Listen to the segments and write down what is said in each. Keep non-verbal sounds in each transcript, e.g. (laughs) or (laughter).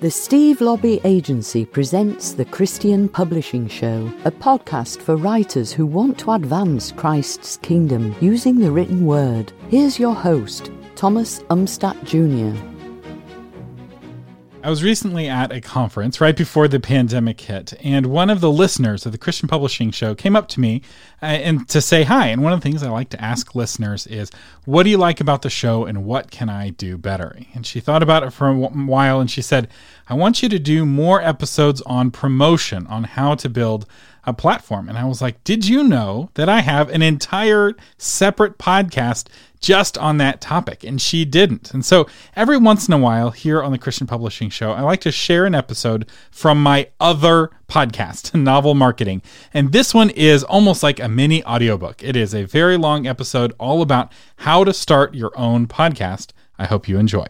The Steve Laube Agency presents the Christian Publishing Show, a podcast for writers who want to advance Christ's kingdom using the written word. Here's your host, Thomas Umstattd Jr. I was recently at a conference right before the pandemic hit, and one of the listeners of the Christian Publishing Show came up to me uh, and to say hi. And one of the things I like to ask listeners is, "What do you like about the show, and what can I do better?" And she thought about it for a while, and she said, "I want you to do more episodes on promotion, on how to build a platform." And I was like, "Did you know that I have an entire separate podcast?" Just on that topic, and she didn't. And so every once in a while here on the Christian Publishing Show, I like to share an episode from my other podcast, (laughs) Novel Marketing. And this one is almost like a mini audiobook. It is a very long episode all about how to start your own podcast. I hope you enjoy.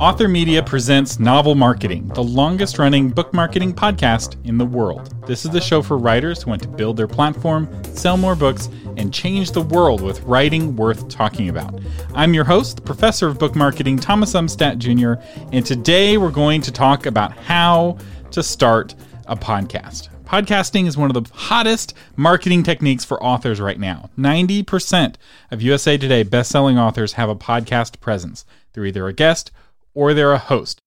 Author Media presents Novel Marketing, the longest running book marketing podcast in the world. This is the show for writers who want to build their platform, sell more books, and change the world with writing worth talking about. I'm your host, Professor of Book Marketing, Thomas Umstattd Jr., and today we're going to talk about how to start a podcast. Podcasting is one of the hottest marketing techniques for authors right now. 90% of USA Today best-selling authors have a podcast presence. They're either a guest or they're a host.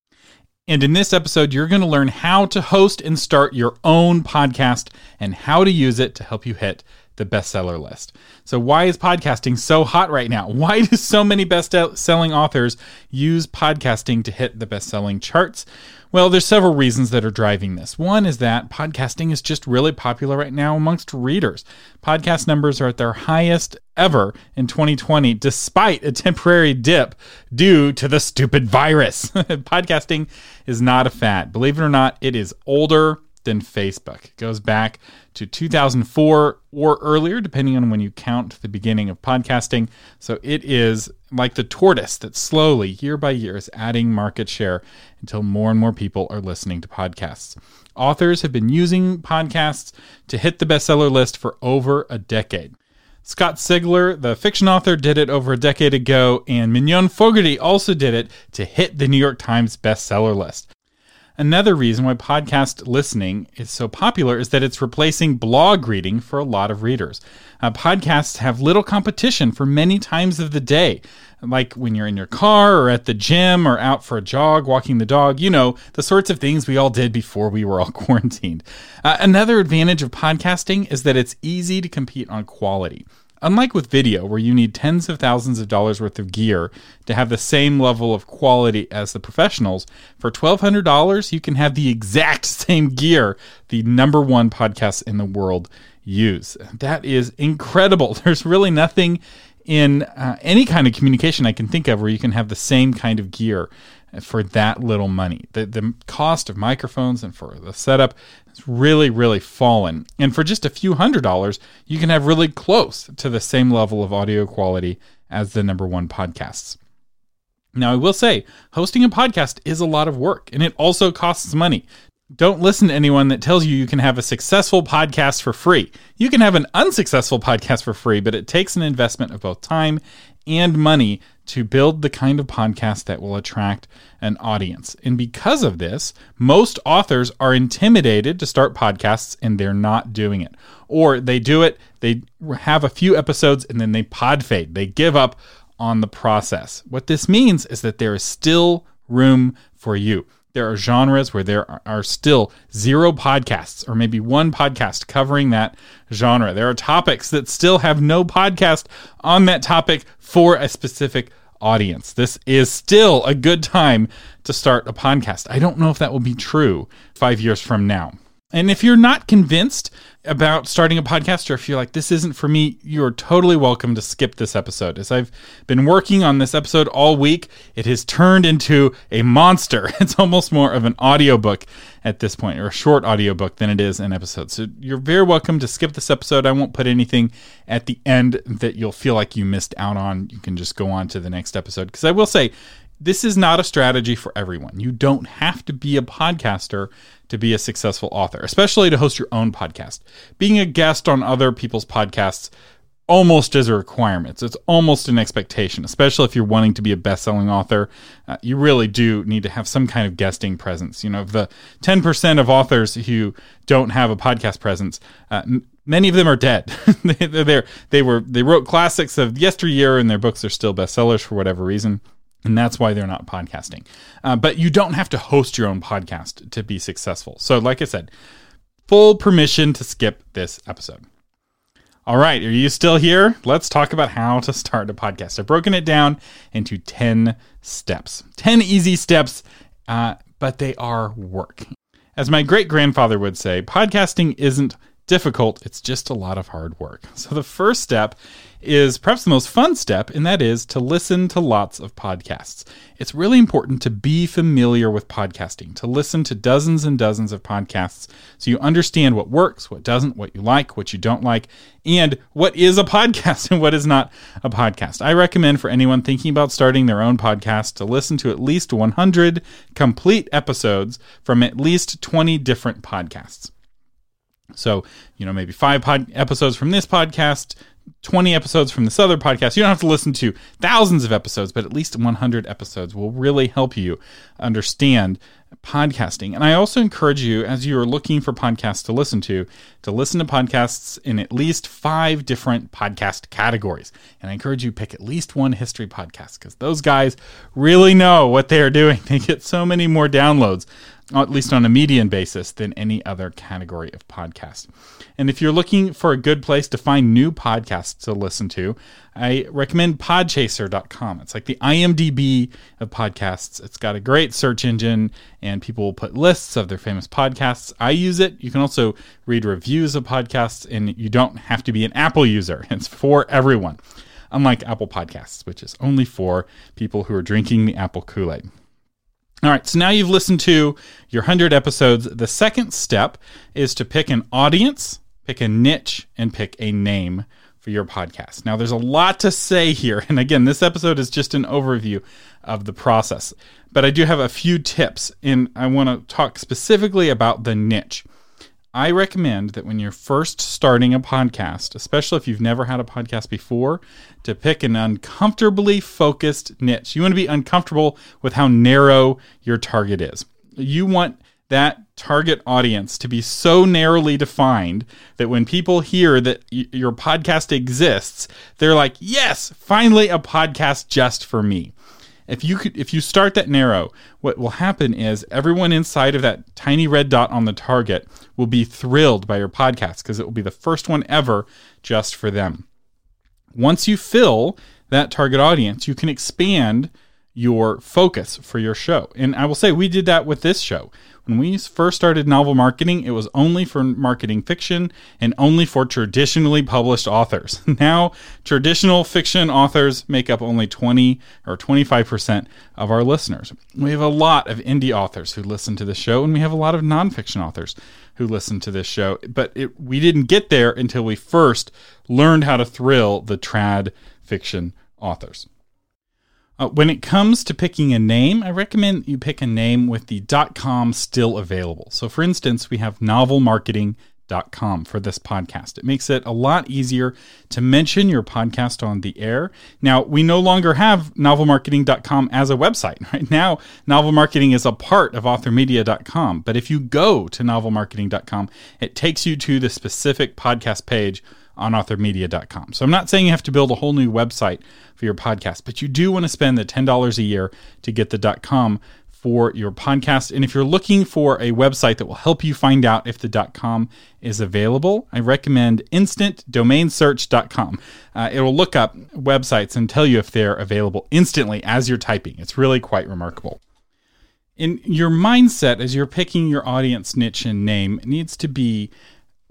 And in this episode, you're going to learn how to host and start your own podcast and how to use it to help you hit the bestseller list. So, why is podcasting so hot right now? (laughs) Why do so many best selling authors use podcasting to hit the best selling charts? Well, there's several reasons that are driving this. One is that podcasting is just really popular right now amongst readers. Podcast numbers are at their highest ever in 2020, despite a temporary dip due to the stupid virus. (laughs) podcasting is not a fad. Believe it or not, it is older than Facebook. It goes back to 2004 or earlier, depending on when you count the beginning of podcasting. So it is like the tortoise that slowly, year by year, is adding market share until more and more people are listening to podcasts. Authors have been using podcasts to hit the bestseller list for over a decade. Scott Sigler, the fiction author, did it over a decade ago, and Mignon Fogarty also did it to hit the New York Times bestseller list. Another reason why podcast listening is so popular is that it's replacing blog reading for a lot of readers. Uh, podcasts have little competition for many times of the day, like when you're in your car or at the gym or out for a jog, walking the dog, you know, the sorts of things we all did before we were all (laughs) quarantined. Uh, another advantage of podcasting is that it's easy to compete on quality. Unlike with video, where you need tens of thousands of dollars worth of gear to have the same level of quality as the professionals, for $1,200, you can have the exact (laughs) same gear the number one podcasts in the world use. That is incredible. (laughs) There's really nothing in uh, any kind of communication I can think of where you can have the same kind of gear for that little money. The, the cost of microphones and for the setup has really, really fallen. And for just a few hundred dollars, you can have really close to the same level of audio quality as the number one podcasts. Now, I will say, hosting a podcast is a lot of work and it also costs money. Don't listen to anyone that tells you you can have a successful podcast for free. You can have an unsuccessful podcast for free, but it takes an investment of both time and money to build the kind of podcast that will attract an audience. And because of this, most authors are intimidated to start podcasts and they're not doing it. Or they do it, they have a few episodes and then they pod fade. They give up on the process. What this means is that there is still room for you there are genres where there are still zero podcasts or maybe one podcast covering that genre. There are topics that still have no podcast on that topic for a specific audience. This is still a good time to start a podcast. I don't know if that will be true five years from now. And if you're not convinced about starting a podcast or if you're like, this isn't for me, you're totally welcome to skip this episode. As I've been working on this episode all week, it has turned into a monster. (laughs) It's almost more of an audiobook at this point, or a short audiobook than it is an episode. So you're very welcome to skip this episode. I won't put anything at the end that you'll feel like you missed out on. You can just go on to the next episode. Because I will say, this is not a strategy for everyone. You don't have to be a podcaster to be a successful author, especially to host your own podcast. Being a guest on other people's podcasts almost as a requirement. It's almost an expectation, especially if you're wanting to be a best-selling author. Uh, you really do need to have some kind of guesting presence. You know, the 10% of authors who don't have a podcast presence, uh, m- many of them are dead. (laughs) they, they were they wrote classics of yesteryear, and their books are still bestsellers for whatever reason. And that's why they're not podcasting. Uh, but you don't have to host your own podcast to be successful. So, like I said, full permission to skip this episode. All right, are you still here? Let's talk about how to start a podcast. I've broken it down into 10 steps, 10 easy steps, uh, but they are work. As my great grandfather would say, podcasting isn't difficult, it's just a lot of hard work. So, the first step is perhaps the most fun step, and that is to listen to lots of podcasts. It's really important to be familiar with podcasting, to listen to dozens and dozens of podcasts so you understand what works, what doesn't, what you like, what you don't like, and what is a (laughs) podcast and what is not a podcast. I recommend for anyone thinking about starting their own podcast to listen to at least 100 complete episodes from at least 20 different podcasts. So, you know, maybe five pod- episodes from this podcast, 20 episodes from this other podcast. You don't have to listen to thousands of episodes, but at least 100 episodes will really help you understand podcasting. And I also encourage you, as you are looking for podcasts to listen to, to listen to podcasts in at least five different podcast categories. And I encourage you pick at least one history podcast because those guys really know what they are doing. (laughs) They get so many more downloads at least on a median basis, than any other category of podcast. And if you're looking for a good place to find new podcasts to listen to, I recommend podchaser.com. It's like the IMDb of podcasts. It's got a great search engine, and people will put lists of their famous podcasts. I use it. You can also read reviews of podcasts, and you don't have to be an Apple user, (laughs) it's for everyone. Unlike Apple Podcasts, which is only for people who are drinking the Apple Kool Aid. All right, so now you've listened to your 100 episodes. The second step is to pick an audience, pick a niche, and pick a name for your podcast. Now, there's a lot to say here. (laughs) And again, this episode is just an overview of the process. But I do have a few tips, and I want to talk specifically about the niche. I recommend that when you're first starting a podcast, especially if you've never had a podcast before, to pick an uncomfortably focused niche. You want to be uncomfortable with how narrow your target is. You want that target audience to be so narrowly defined that when people hear that y- your podcast exists, they're like, yes, finally a podcast just for me if you could if you start that narrow what will happen is everyone inside of that tiny red dot on the target will be thrilled by your podcast because it will be the first one ever just for them. Once you fill that target audience you can expand your focus for your show and i will say we did that with this show when we first started novel marketing, it was only for marketing fiction and only for traditionally published authors. (laughs) Now, traditional fiction authors make up only 20 or 25% of our listeners. We have a lot of indie authors who listen to the show, and we have a lot of nonfiction authors who listen to this show. But it, we didn't get there until we first learned how to thrill the trad fiction authors. Uh, when it comes to picking a name, I recommend you pick a name with the dot .com still available. So, for instance, we have novelmarketing.com for this podcast. It makes it a lot easier to mention your podcast on the air. Now, we no longer have novelmarketing.com as a website. (laughs) Right now, Novel Marketing is a part of authormedia.com. But if you go to novelmarketing.com, it takes you to the specific podcast page on authormedia.com. So I'm not saying you have to build a whole new website for your podcast, but you do want to spend the $10 a year to get the .com for your podcast. And if you're looking for a website that will help you find out if the .com is available, I recommend instantdomainsearch.com. Uh, it will look up websites and tell you if they're available instantly as you're typing. It's really quite remarkable. In your mindset as you're picking your audience niche and name needs to be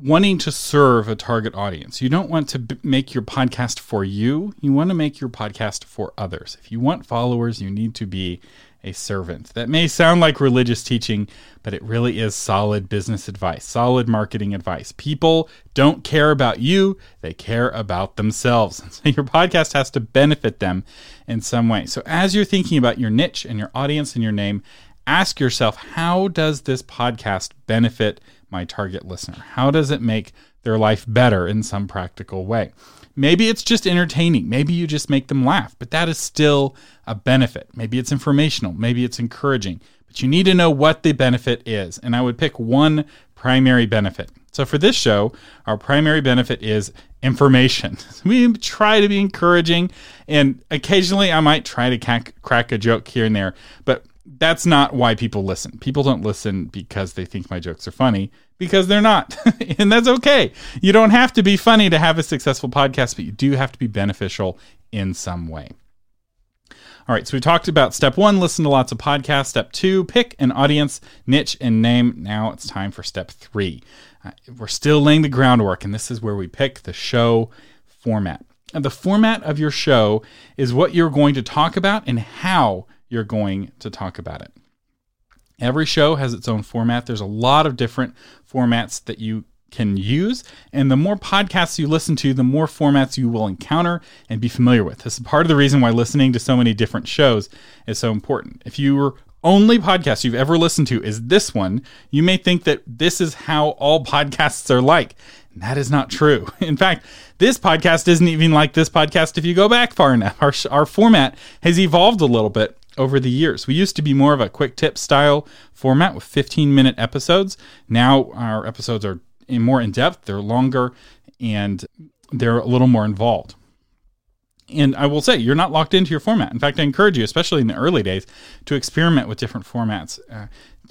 wanting to serve a target audience. You don't want to b- make your podcast for you. You want to make your podcast for others. If you want followers, you need to be a servant. That may sound like religious teaching, but it really is solid business advice, solid marketing advice. People don't care about you, they care about themselves. (laughs) So your podcast has to benefit them in some way. So as you're thinking about your niche and your audience and your name, ask yourself how does this podcast benefit my target listener? How does it make their life better in some practical way. Maybe it's just entertaining. Maybe you just make them laugh, but that is still a benefit. Maybe it's informational. Maybe it's encouraging, but you need to know what the benefit is. And I would pick one primary benefit. So for this show, our primary benefit is information. (laughs) We try to be encouraging, and occasionally I might try to crack a joke here and there, but that's not why people listen. People don't listen because they think my jokes are funny, because they're not. (laughs) and that's okay. You don't have to be funny to have a successful podcast, but you do have to be beneficial in some way. All right, so we talked about step one, listen to lots of podcasts. Step two, pick an audience, niche, and name. Now it's time for step three. Uh, we're still laying the groundwork, and this is where we pick the show format. And the format of your show is what you're going to talk about and how you're going to talk about it. Every show has its own format. There's a lot of different formats that you can use. And the more podcasts you listen to, the more formats you will encounter and be familiar with. This is part of the reason why listening to so many different shows is so important. If your only podcast you've ever listened to is this one, you may think that this is how all podcasts are like. And that is not true. (laughs) In fact, this podcast isn't even like this podcast if you go back far enough. Our, our format has evolved a little bit over the years. We used to be more of a quick tip style format with 15 minute episodes. Now our episodes are more in depth, they're longer, and they're a little more involved. And I will say, you're not locked into your format. In fact, I encourage you, especially in the early days, to experiment with different formats uh,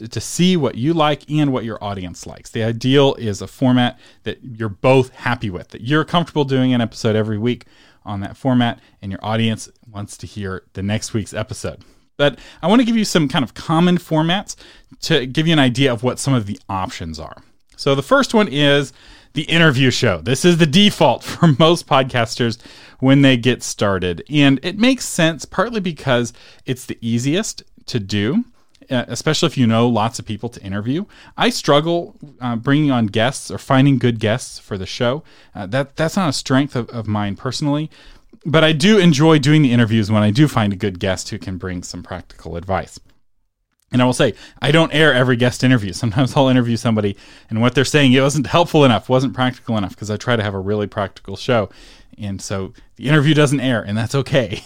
to see what you like and what your audience likes. The ideal is a format that you're both happy with, that you're comfortable doing an episode every week on that format, and your audience wants to hear the next week's episode. But I want to give you some kind of common formats to give you an idea of what some of the options are. So the first one is the interview show. This is the default (laughs) for most podcasters when they get started. And it makes sense partly because it's the easiest to do. Uh, especially if you know lots of people to interview. I struggle uh, bringing on guests or finding good guests for the show. Uh, that that's not a strength of, of mine personally, but I do enjoy doing the interviews when I do find a good guest who can bring some practical advice. And I will say, I don't air every guest interview. (laughs) Sometimes I'll interview somebody and what they're saying it wasn't helpful enough, wasn't practical enough because I try to have a really practical show. And so the interview doesn't air, and that's okay.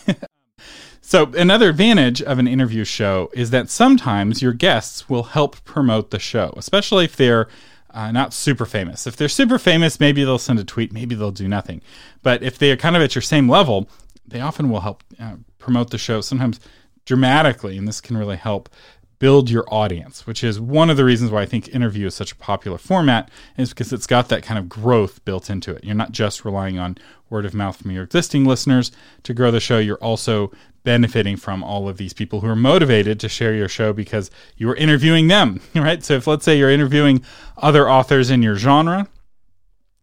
(laughs) so, another advantage of an interview show is that sometimes your guests will help promote the show, especially if they're uh, not super famous. If they're super famous, maybe they'll send a tweet, maybe they'll do nothing. But if they are kind of at your same level, they often will help uh, promote the show, sometimes dramatically, and this can really help build your audience, which is one of the reasons why I think interview is such a popular format, is because it's got that kind of growth built into it. You're not just relying on word of mouth from your existing listeners to grow the show, you're also benefiting from all of these people who are motivated to share your show because you are interviewing them, (laughs) right? So if let's say you're interviewing other authors in your genre,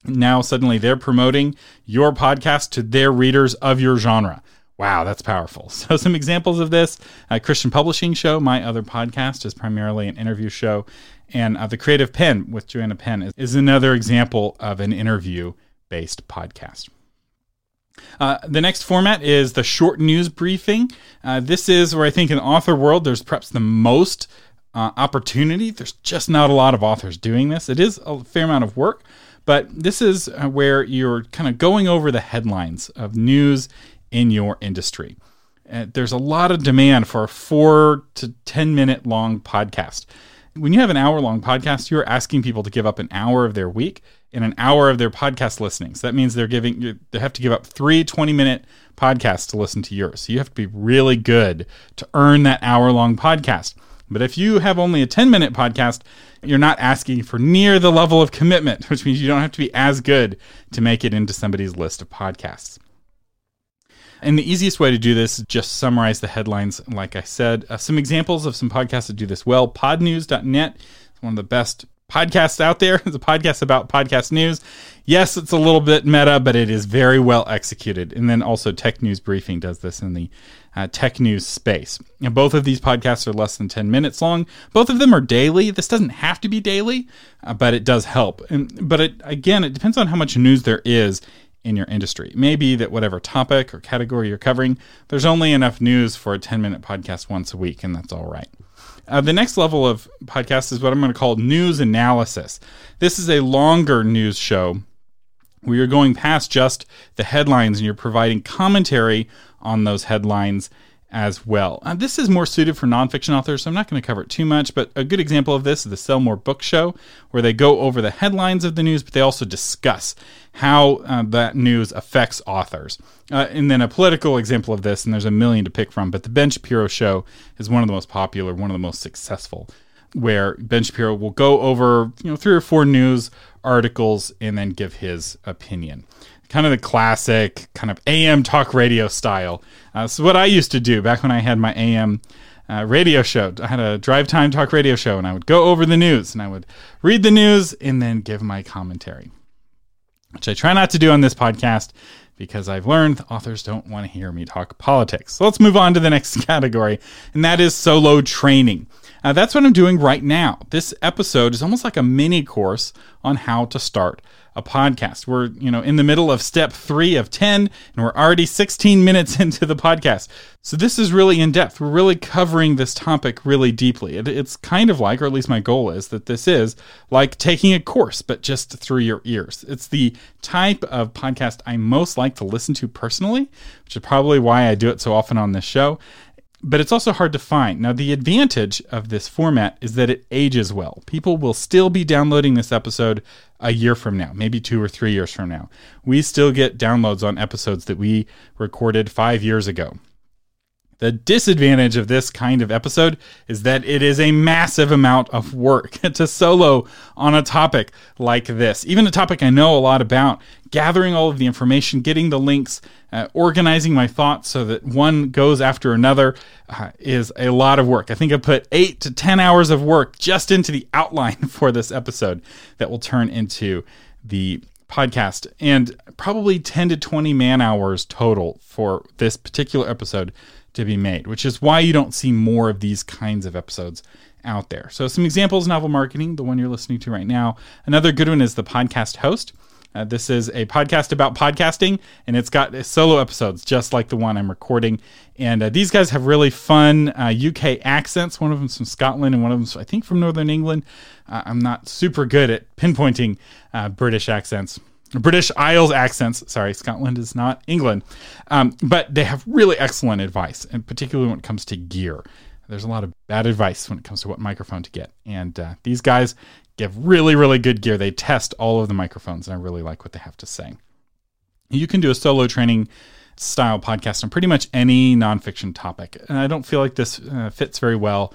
now suddenly they're promoting your podcast to their readers of your genre. Wow, that's powerful. (laughs) So, some examples of this uh, Christian Publishing Show, my other podcast, is primarily an interview show. And uh, The Creative Penn with Joanna Penn is, is another example of an interview based podcast. Uh, the next format is the short news briefing. Uh, this is where I think in author world there's perhaps the most uh, opportunity. There's just not a lot of authors doing this. It is a fair amount of work, but this is uh, where you're kind of going over the headlines of news in your industry. Uh, there's a lot of demand for a four to 10 minute long podcast. When you have an hour long podcast, you're asking people to give up an hour of their week and an hour of their podcast listening. So that means they're giving, they have to give up three 20 minute podcasts to listen to yours. So you have to be really good to earn that hour long podcast. But if you have only a 10 minute podcast, you're not asking for near the level of commitment, (laughs) which means you don't have to be as good to make it into somebody's list of podcasts. And the easiest way to do this is just summarize the headlines, like I said. Uh, some examples of some podcasts that do this well podnews.net is one of the best podcasts out there. (laughs) It's a podcast about podcast news. Yes, it's a little bit meta, but it is very well executed. And then also Tech News Briefing does this in the uh, tech news space. And both of these podcasts are less than 10 minutes long. Both of them are daily. This doesn't have to be daily, uh, but it does help. And, but it, again, it depends on how much news there is in your industry. Maybe that whatever topic or category you're covering, there's only enough news for a 10 minute podcast once a week, and that's all right. Uh, the next level of podcast is what I'm going to call news analysis. This is a longer news show where you're going past just the headlines and you're providing commentary on those headlines as well. Uh, this is more suited for nonfiction authors, so I'm not going to cover it too much, but a good example of this is the Sell More Book Show, where they go over the headlines of the news, but they also discuss how uh, that news affects authors. Uh, and then a political example of this, and there's a million to pick from, but the Ben Shapiro Show is one of the most popular, one of the most successful, where Ben Shapiro will go over you know three or four news articles and then give his opinion kind of the classic kind of AM talk radio style. Uh, so what I used to do back when I had my AM uh, radio show, I had a drive time talk radio show, and I would go over the news and I would read the news and then give my commentary, which I try not to do on this podcast because I've learned authors don't want to hear me talk politics. So let's move on to the next (laughs) category, and that is solo training. Uh, that's what I'm doing right now. This episode is almost like a mini course on how to start a podcast. We're, you know, in the middle of step three of 10, and we're already 16 minutes (laughs) into the podcast. So this is really in depth. We're really covering this topic really deeply. It, it's kind of like, or at least my goal is, that this is like taking a course, but just through your ears. It's the type of podcast I most like to listen to personally, which is probably why I do it so often on this show but it's also hard to find. Now, the advantage of this format is that it ages well. People will still be downloading this episode a year from now, maybe two or three years from now. We still get downloads on episodes that we recorded five years ago. The disadvantage of this kind of episode is that it is a massive amount of work (laughs) to solo on a topic like this. Even a topic I know a lot about, gathering all of the information, getting the links, uh, organizing my thoughts so that one goes after another uh, is a lot of work. I think I put eight to 10 hours of work just into the outline (laughs) for this episode that will turn into the podcast and probably 10 to 20 man hours total for this particular episode to be made, which is why you don't see more of these kinds of episodes out there. So, some examples novel marketing, the one you're listening to right now. Another good one is the podcast host. Uh, this is a podcast about podcasting, and it's got solo episodes just like the one I'm recording. And uh, these guys have really fun uh, UK accents. One of them's from Scotland, and one of them's, I think, from Northern England. Uh, I'm not super good at pinpointing uh, British accents. British Isles accents. Sorry, Scotland is not England. Um, but they have really excellent advice, and particularly when it comes to gear. There's a lot of bad advice when it comes to what microphone to get. And uh, these guys give really, really good gear. They test all of the microphones, and I really like what they have to say. You can do a solo training style podcast on pretty much any nonfiction topic. And I don't feel like this uh, fits very well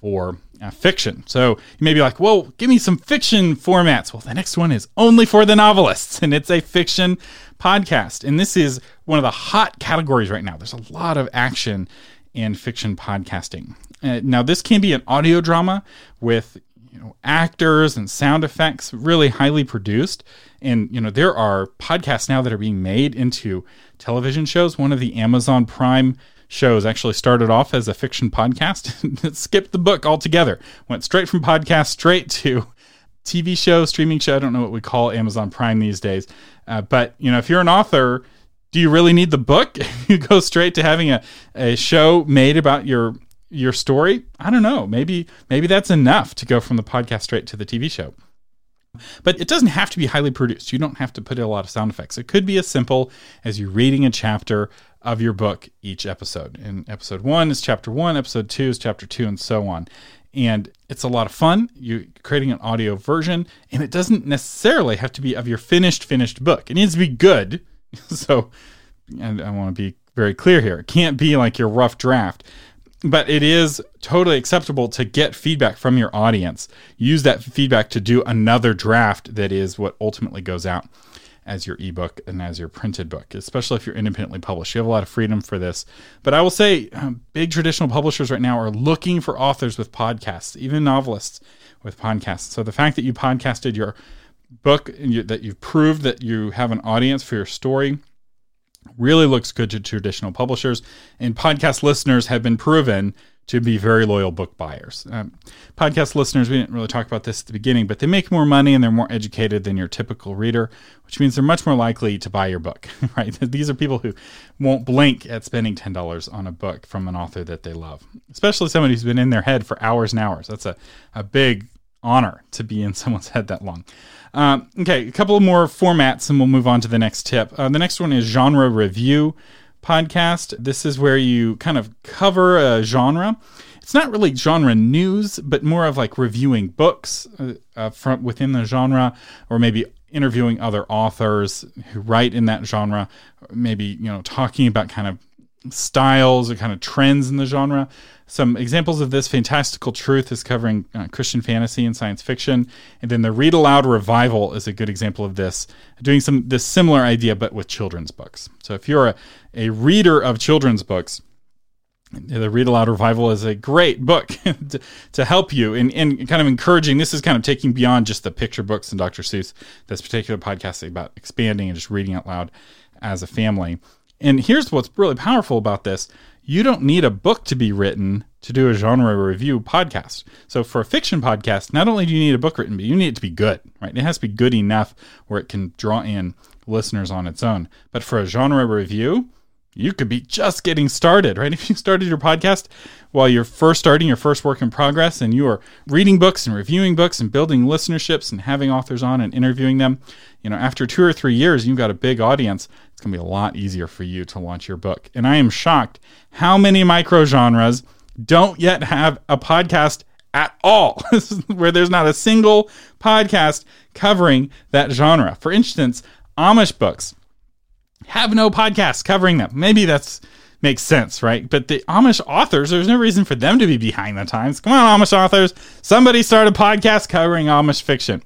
for uh, fiction. So you may be like, well, give me some fiction formats. Well, the next one is only for the novelists, (laughs) and it's a fiction podcast. And this is one of the hot categories right now. There's a lot of action in fiction podcasting. Uh, now, this can be an audio drama with you know actors and sound effects, really highly produced. And you know there are podcasts now that are being made into television shows. One of the Amazon Prime shows actually started off as a fiction podcast, (laughs) skipped the book altogether, went straight from podcast straight to TV show, streaming show. I don't know what we call Amazon Prime these days, uh, but you know, if you're an author, do you really need the book? (laughs) you go straight to having a, a show made about your your story. I don't know. Maybe maybe that's enough to go from the podcast straight to the TV show. But it doesn't have to be highly produced. You don't have to put in a lot of sound effects. It could be as simple as you reading a chapter of your book each episode. And episode one is chapter one, episode two is chapter two, and so on. And it's a lot of fun. You're creating an audio version, and it doesn't necessarily have to be of your finished, finished book. It needs to be good. (laughs) so, and I want to be very clear here. It can't be like your rough draft, but it is totally acceptable to get feedback from your audience. Use that feedback to do another draft that is what ultimately goes out as your ebook and as your printed book, especially if you're independently published. You have a lot of freedom for this. But I will say, um, big traditional publishers right now are looking for authors with podcasts, even novelists with podcasts. So the fact that you podcasted your book and you, that you've proved that you have an audience for your story really looks good to traditional publishers. And podcast listeners have been proven to be very loyal book buyers. Um, podcast listeners, we didn't really talk about this at the beginning, but they make more money and they're more educated than your typical reader, which means they're much more likely to buy your book, (laughs) right? (laughs) These are people who won't blink at spending $10 on a book from an author that they love, especially somebody who's been in their head for hours and hours. That's a, a big honor to be in (laughs) someone's head that long. Um, okay, a couple more formats, and we'll move on to the next tip. Uh, the next one is genre review podcast. This is where you kind of cover a genre. It's not really genre news, but more of like reviewing books uh, uh, from within the genre, or maybe interviewing other authors who write in that genre. Maybe you know talking about kind of styles or kind of trends in the genre. Some examples of this Fantastical Truth is covering uh, Christian fantasy and science fiction. And then the Read Aloud Revival is a good example of this, doing some this similar idea but with children's books. So if you're a, a reader of children's books, the Read Aloud Revival is a great book (laughs) to, to, help you in, in kind of encouraging. This is kind of taking beyond just the picture books and Dr. Seuss, this particular podcast about expanding and just reading out loud as a family. And here's what's really powerful about this you don't need a book to be written to do a genre review podcast. So for a fiction podcast, not only do you need a book written, but you need it to be good, right? It has to be good enough where it can draw in listeners on its own. But for a genre review, you could be just getting started, right? (laughs) If you started your podcast while you're first starting your first work in progress and you are reading books and reviewing books and building listenerships and having authors on and interviewing them, you know, after two or three years, you've got a big audience. It's going to be a lot easier for you to launch your book. And I am shocked how many micro genres don't yet have a podcast at all, (laughs) where there's not a single podcast covering that genre. For instance, Amish books have no podcast covering them. Maybe that's makes sense, right? But the Amish authors, there's no reason for them to be behind the times. Come on, Amish authors, somebody start a podcast covering Amish fiction.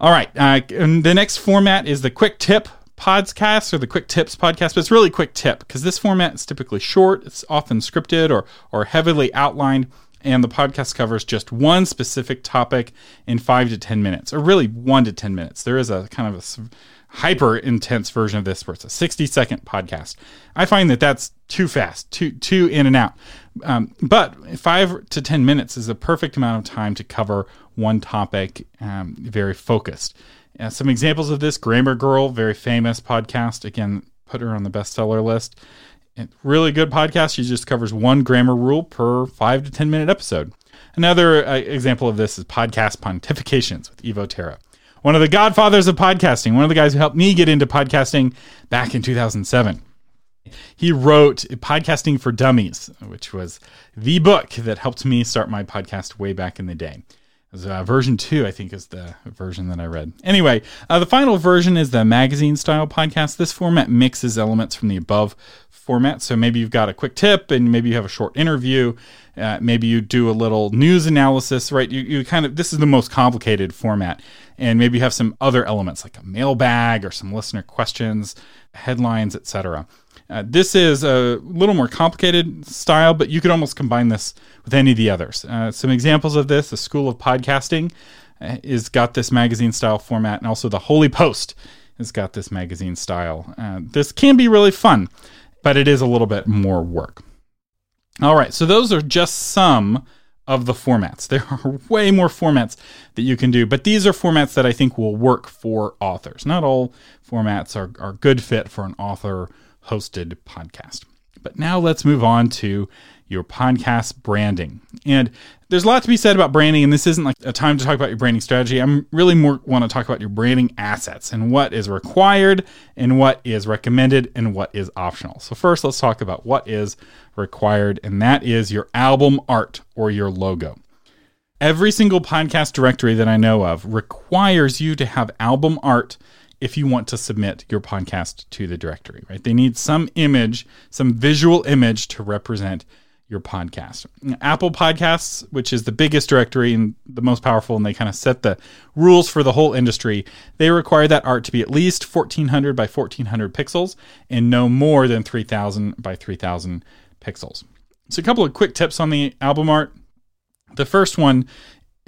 All right, uh, the next format is the quick tip podcast or the quick tips podcast, but it's really quick tip because this format is typically short, it's often scripted or or heavily outlined, and the podcast covers just one specific topic in five to ten minutes, or really one to ten minutes. There is a kind of a hyper intense version of this where it's a 60 second podcast. I find that that's too fast, too too in and out. Um, but five to 10 minutes is a perfect amount of time to cover one topic, um, very focused. Uh, some examples of this Grammar Girl, very famous podcast. Again, put her on the bestseller list. really good podcast. She just covers one grammar rule per five to 10 minute episode. Another uh, example of this is Podcast Pontifications with Evo Terra one of the godfathers of podcasting, one of the guys who helped me get into podcasting back in 2007. He wrote Podcasting for Dummies, which was the book that helped me start my podcast way back in the day. Uh, version two, I think, is the version that I read. Anyway, uh, the final version is the magazine style podcast. This format mixes elements from the above format. So maybe you've got a quick tip and maybe you have a short interview. Uh, maybe you do a little news analysis, right? You, you kind of, this is the most complicated format. And maybe you have some other elements like a mailbag or some listener questions, headlines, etc. Uh, this is a little more complicated style, but you could almost combine this with any of the others. Uh, some examples of this: the School of Podcasting uh, is got this magazine style format, and also the Holy Post has got this magazine style. Uh, this can be really fun, but it is a little bit more work. All right, so those are just some of the formats. (laughs) There are way more formats that you can do, but these are formats that I think will work for authors. Not all formats are, are good fit for an author hosted podcast. But now let's move on to your podcast branding. And there's a lot to be said about branding, and this isn't like a time to talk about your branding strategy. I'm really more want to talk about your branding assets and what is required and what is recommended and what is optional. So first, let's talk about what is required, and that is your album art or your logo. Every single podcast directory that I know of requires you to have album art if you want to submit your podcast to the directory, right? They need some image, some visual image to represent your podcast. Apple Podcasts, which is the biggest directory and the most powerful, and they kind of set the rules for the whole industry, they require that art to be at least 1400 by 1400 pixels and no more than 3000 by 3000 pixels. So, a couple of quick tips on the album art. The first one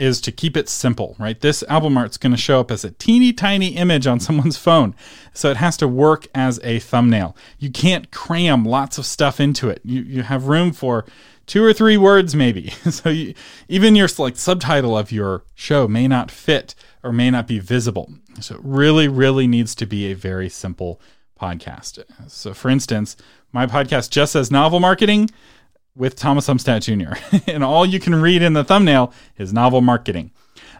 is to keep it simple, right? This album art's going to show up as a teeny tiny image on (laughs) someone's phone. So it has to work as a thumbnail. You can't cram lots of stuff into it. You, you have room for two or three words maybe. (laughs) so you, even your like subtitle of your show may not fit or may not be visible. So it really, really needs to be a very simple podcast. So for instance, my podcast just says novel marketing with Thomas Umstattd Jr. (laughs) and all you can read in the thumbnail is novel marketing.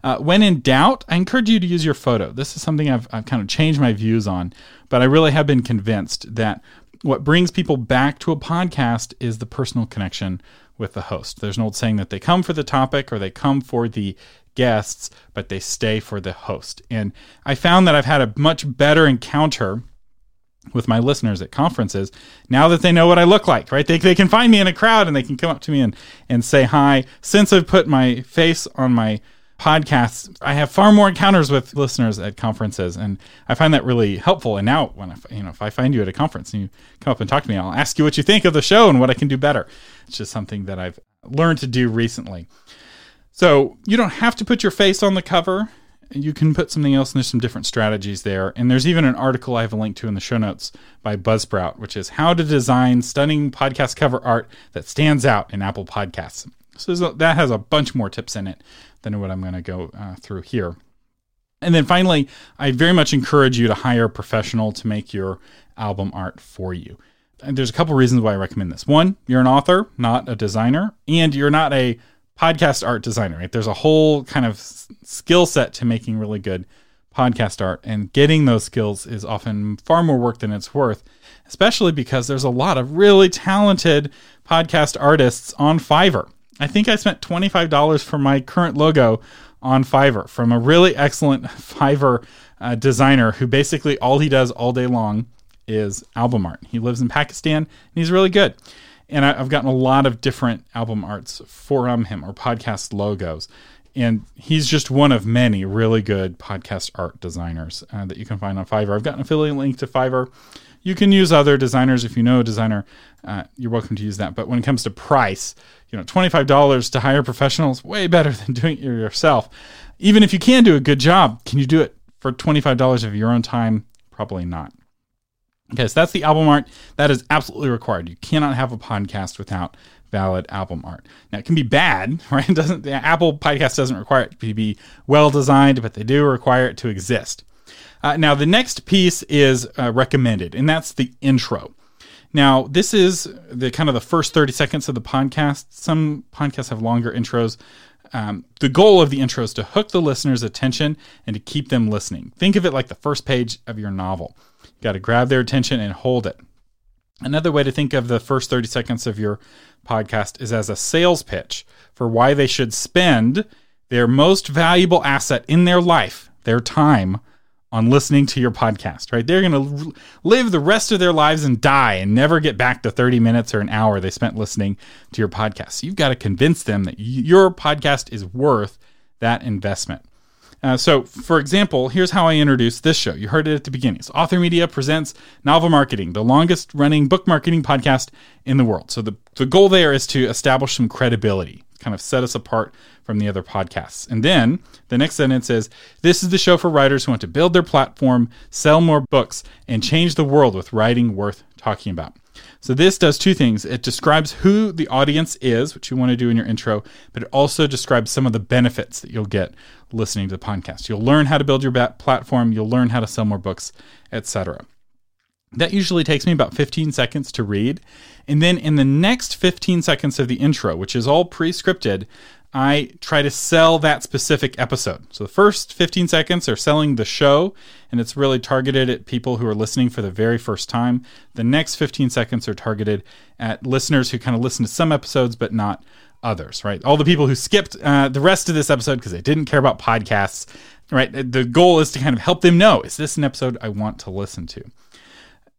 Uh, when in doubt, I encourage you to use your photo. This is something I've, I've kind of changed my views on, but I really have been convinced that what brings people back to a podcast is the personal connection with the host. There's an old saying that they come for the topic or they come for the guests, but they stay for the host. And I found that I've had a much better encounter with my listeners at conferences now that they know what I look like, right? They, they can find me in a crowd and they can come up to me and, and say hi. Since I've put my face on my podcasts, I have far more encounters with listeners at conferences, and I find that really helpful. And now, when I, you know, if I find you at a conference and you come up and talk to me, I'll ask you what you think of the show and what I can do better. It's just something that I've learned to do recently. So you don't have to put your face on the cover. You can put something else, and there's some different strategies there. And there's even an article I have a link to in the show notes by Buzzsprout, which is how to design stunning podcast cover art that stands out in Apple Podcasts. So that has a bunch more tips in it than what I'm going to go uh, through here. And then finally, I very much encourage you to hire a professional to make your album art for you. And there's a couple reasons why I recommend this. One, you're an author, not a designer, and you're not a podcast art designer, right? There's a whole kind of skill set to making really good podcast art, and getting those skills is often far more work than it's worth, especially because there's a lot of really talented podcast artists on Fiverr. I think I spent $25 for my current logo on Fiverr from a really excellent (laughs) Fiverr uh, designer who basically all he does all day long is album art. He lives in Pakistan and he's really good. And I, have gotten a lot of different album arts from him or podcast logos. And he's just one of many really good podcast art designers uh, that you can find on Fiverr. I've got an affiliate link to Fiverr. You can use other designers if you know a designer. Uh, you're welcome to use that. But when it comes to price, you know, $25 to hire professionals, way better (laughs) than doing it yourself. Even if you can do a good job, can you do it for $25 of your own time? Probably not. Okay, so that's the album art. That is absolutely required. You cannot have a podcast without valid album art. Now it can be bad, (laughs) right? It doesn't the Apple podcast doesn't require it to be well designed, but they do require it to exist. Uh, now the next piece is uh, recommended, and that's the intro. Now, this is the kind of the first 30 seconds of the podcast. Some podcasts have longer intros. Um, the goal of the intro is to hook the listener's attention and to keep them listening. Think of it like the first page of your novel. Got to grab their attention and hold it. Another way to think of the first 30 seconds of your podcast is as a sales pitch for why they should spend their most valuable asset in their life, their time, on listening to your podcast, right? They're going to live the rest of their lives and die and never get back to 30 minutes or an hour they spent listening to your podcast. So you've got to convince them that your podcast is worth that investment. Uh, so, for example, here's how I introduced this show. You heard it at the beginning. So, Author Media presents Novel Marketing, the longest running book marketing podcast in the world. So, the, the goal there is to establish some credibility kind of set us apart from the other podcasts. And then the next sentence is This is the show for writers who want to build their platform, sell more books, and change the world with writing worth talking about. So this does two things. It describes who the audience is, which you want to do in your intro, but it also describes some of the benefits that you'll get listening to the podcast. You'll learn how to build your platform, you'll learn how to sell more books, etc. That usually takes me about 15 seconds to read. And then in the next 15 seconds of the intro, which is all pre scripted, I try to sell that specific episode. So the first 15 seconds are selling the show, and it's really targeted at people who are listening for the very first time. The next 15 seconds are targeted at listeners who kind of listen to some episodes but not others, right? All the people who skipped uh, the rest of this episode because they didn't care about podcasts, right? The goal is to kind of help them know is this an episode I want to listen to?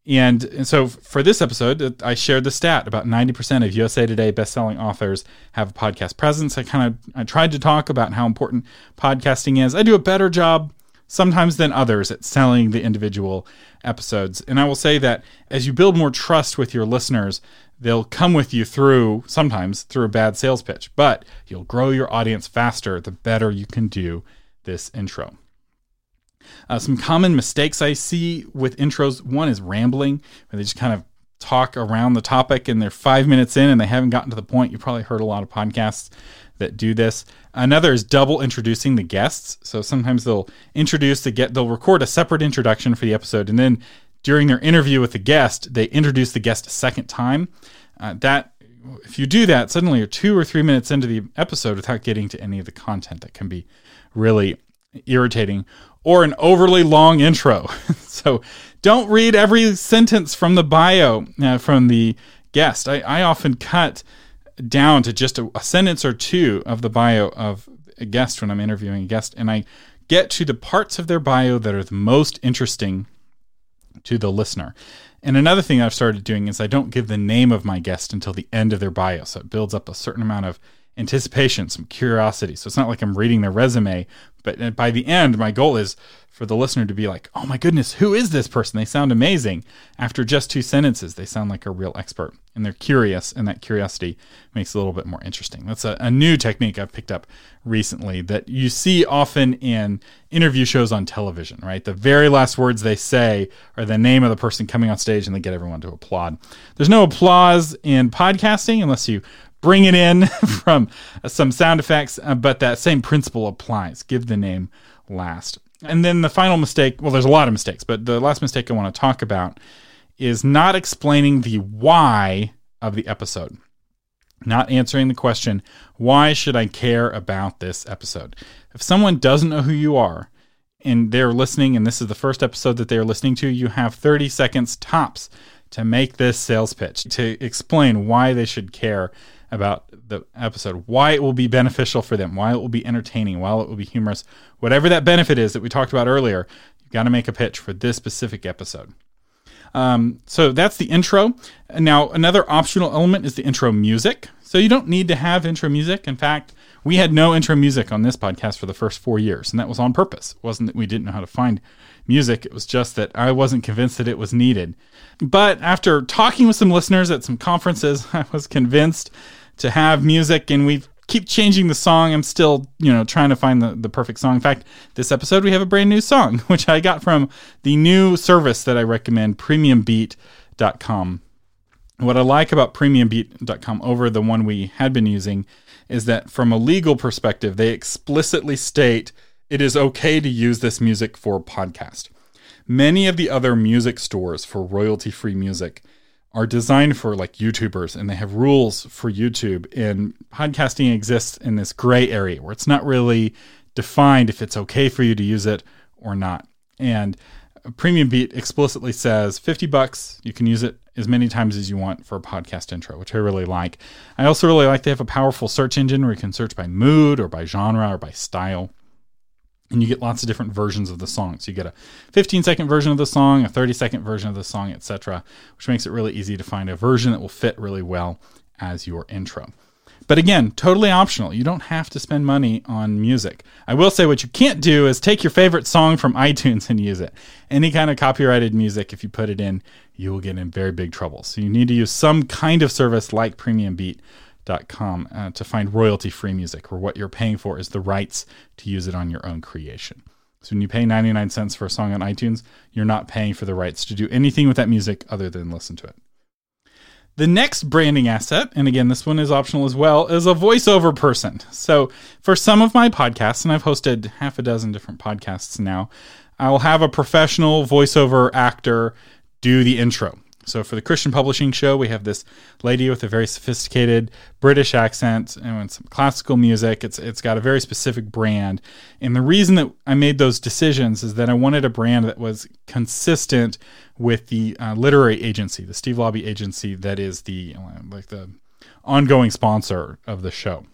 And, and so for this episode, I shared the stat about 90% of USA Today bestselling authors have a podcast presence. I kind of I tried to talk about how important podcasting is. I do a better job sometimes than others at selling the individual episodes. And I will say that as you build more trust with your listeners, they'll come with you through sometimes through a bad sales pitch, but you'll grow your audience faster the better you can do this intro. Uh, some common mistakes I see with intros one is rambling, where they just kind of talk around the topic and they're five minutes in and they haven't gotten to the point. You probably heard a lot of podcasts that do this. Another is double introducing the guests. So sometimes they'll introduce the get they'll record a separate introduction for the episode and then during their interview with the guest, they introduce the guest a second time. Uh, that if you do that, suddenly you're two or three minutes into the episode without getting to any of the content that can be really irritating or an overly long intro. (laughs) so don't read every sentence from the bio uh, from the guest. I, I, often cut down to just a, a sentence or two of the bio of a guest when I'm interviewing a guest, and I get to the parts of their bio that are the most interesting to the listener. And another thing I've started doing is I don't give the name of my guest until the end of their bio. So it builds up a certain amount of anticipation, some curiosity. So it's not like I'm reading their resume, but uh, by the end, my goal is for the listener to be like, oh my goodness, who is this person? They sound amazing. After just two sentences, they sound like a real expert and they're curious, and that curiosity makes it a little bit more interesting. That's a, a new technique I've picked up recently that you see often in interview shows on television, right? The very last words they say are the name of the person coming on stage and they get everyone to applaud. There's no applause in podcasting unless you bring it in (laughs) from some sound effects, uh, but that same principle applies. Give the name last. And then the final mistake, well, there's a lot of mistakes, but the last mistake I want to talk about is not explaining the why of the episode. Not answering the question, why should I care about this episode? If someone doesn't know who you are and they're listening, and this is the first episode that they're listening to, you have 30 seconds tops to make this sales pitch, to explain why they should care about the episode, why it will be beneficial for them, why it will be entertaining, why it will be humorous, whatever that benefit is that we talked about earlier, you've got to make a pitch for this specific episode. Um, so that's the intro. Now, another optional element is the intro music. So you don't need to have intro music. In fact, we had no intro music on this podcast for the first four years, and that was on purpose. It wasn't that we didn't know how to find music, it was just that I wasn't convinced that it was needed. But after talking with some listeners at some conferences, (laughs) I was convinced to have music, and we keep changing the song. I'm still, you know, trying to find the, the perfect song. In fact, this episode we have a brand new song, (laughs) which I got from the new service that I recommend, premiumbeat.com. What I like about premiumbeat.com over the one we had been using is that from a legal perspective, they explicitly state it is okay to use this music for podcast. Many of the other music stores for royalty free music are designed for like YouTubers and they have rules for YouTube. And podcasting exists in this gray area where it's not really defined if it's okay for you to use it or not. And Premium Beat explicitly says 50 bucks, you can use it as many times as you want for a podcast intro, which I really like. I also really like they have a powerful search engine where you can search by mood or by genre or by style and you get lots of different versions of the song. So you get a 15 second version of the song, a 30 second version of the song, etc., which makes it really easy to find a version that will fit really well as your intro. But again, totally optional. You don't have to spend money on music. I will say what you can't do is take your favorite song from (laughs) iTunes and use it. Any kind of copyrighted music, if you put it in, you will get in very big trouble. So you need to use some kind of service like Premium Beat com uh, to find royalty free music, where what you're paying for is the rights to use it on your own creation. So when you pay 99 cents for a song on iTunes, you're not paying for the rights to do anything with that music other than listen to it. The next branding asset, and again, this one is optional as well, is a voiceover person. So for some of my podcasts, and I've hosted half a dozen different podcasts now, I'll have a professional voiceover actor do the intro. So for the Christian Publishing Show, we have this lady with a very sophisticated British accent and some classical music. It's it's got a very specific brand, and the reason that I made those decisions is that I wanted a brand that was consistent with the uh, literary agency, the Steve Laube agency, that is the uh, like the ongoing sponsor of the show,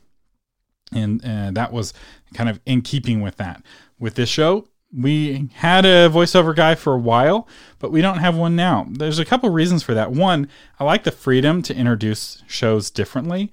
and and that was kind of in keeping with that. With this show, we had a voiceover guy for a while, but we don't have one now. There's a couple reasons for that. One, I like the freedom to introduce shows differently,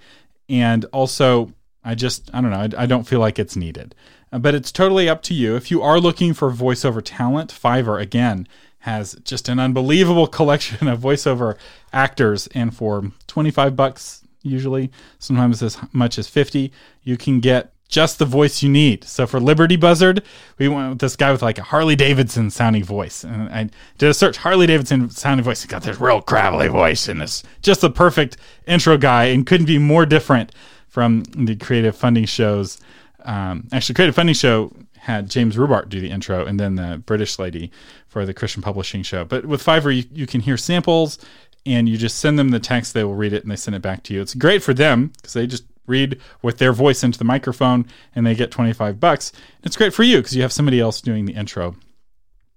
and also I just I don't know, I, I don't feel like it's needed. Uh, but it's totally up to you. If you are looking for voiceover talent, Fiverr again has just an unbelievable (laughs) collection of voiceover actors, and for 25 bucks usually, sometimes as much as 50, you can get just the voice you need. So for Liberty Buzzard, we went with this guy with like a Harley Davidson sounding voice. And I did a search Harley Davidson sounding voice. He got this real gravelly voice and this just the perfect intro guy and couldn't be more different from the creative funding shows. Um, actually, creative funding show had James Rubart do the intro and then the British lady for the Christian publishing show. But with Fiverr, you, you can hear samples and you just send them the text. They will read it and they send it back to you. It's great for them because they just read with their voice into the microphone and they get 25 bucks. It's great for you because you have somebody else doing the intro.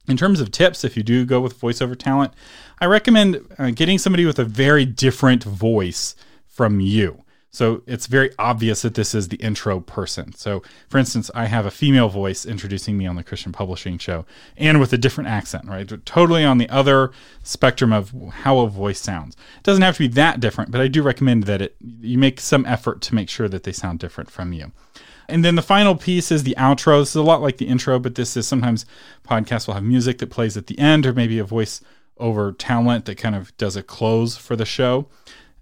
In terms of tips, if you do go with voiceover talent, I recommend uh, getting somebody with a very different voice from you. So it's very obvious that this is the intro person. So, for instance, I have a female voice introducing me on the Christian Publishing Show and with a different accent, right? Totally on the other spectrum of how a voice sounds. It doesn't have to be that different, but I do recommend that it you make some effort to make sure that they sound different from you. And then the final piece is the outro. This is a lot like the intro, but this is sometimes podcasts will have music that plays at the end or maybe a voice over talent that kind of does a close for the show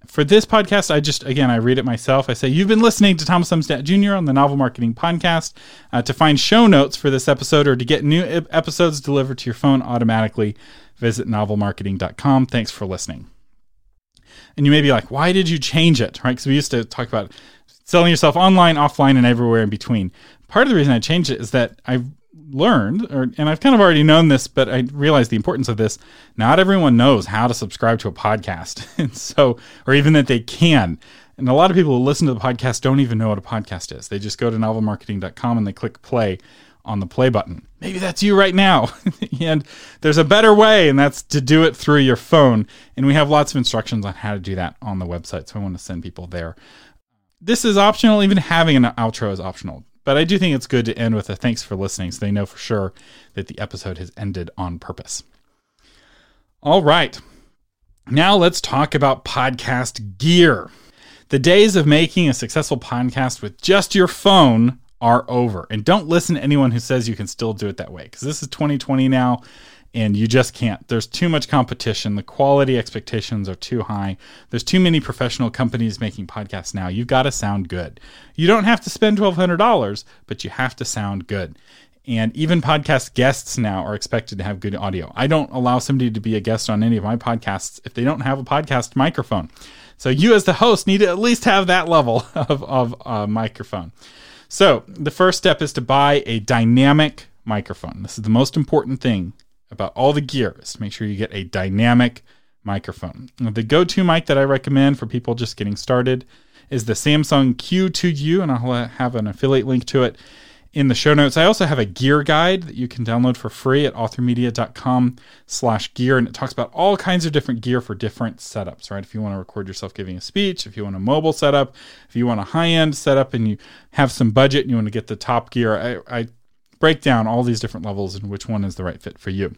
for this podcast, I just, again, I read it myself. I say, You've been listening to Thomas Umstattd Jr. on the Novel Marketing Podcast. Uh, to find show notes for this episode or to get new episodes delivered to your phone automatically, visit novelmarketing.com. Thanks for listening. And you may be like, Why did you change it? Right? Because we used to talk about selling yourself online, offline, and everywhere in between. Part of the reason I changed it is that I've learned, or, and I've kind of already known this, but I realized the importance of this. Not everyone knows how to subscribe to a podcast, (laughs) and so, or even that they can. And a lot of people who listen to the podcast don't even know what a podcast is. They just go to novelmarketing.com and they click play on the play button. Maybe that's you right now. (laughs) and there's a better way, and that's to do it through your phone. And we have lots of instructions on how to do that on the website. So I want to send people there. This is optional. Even having an outro is optional. But I do think it's good to end with a thanks for listening so they know for sure that the episode has ended on purpose. All right. Now let's talk about podcast gear. The days of making a successful podcast with just your phone are over. And don't listen to anyone who says you can still do it that way because this is 2020 now and you just can't. There's too much competition. The quality expectations are too high. There's too many professional companies making podcasts now. You've got to sound good. You don't have to spend $1,200, but you have to sound good. And even podcast guests now are expected to have good audio. I don't allow somebody to be a guest on any of my podcasts if they don't have a podcast microphone. So you, as the host, need to at least have that level (laughs) of, of uh, microphone. So the first step is to buy a dynamic microphone. This is the most important thing about all the gear is to make sure you get a dynamic microphone. The go to mic that I recommend for people just getting started is the Samson Q2U, and I'll have an affiliate link to it in the show notes. I also have a gear guide that you can download for free at authormedia.com slash gear, and it talks about all kinds of different gear for different setups, right? If you want to record yourself giving a speech, if you want a mobile setup, if you want a high-end setup and you have some budget and you want to get the top gear, I, I break down all these different levels and which one is the right fit for you.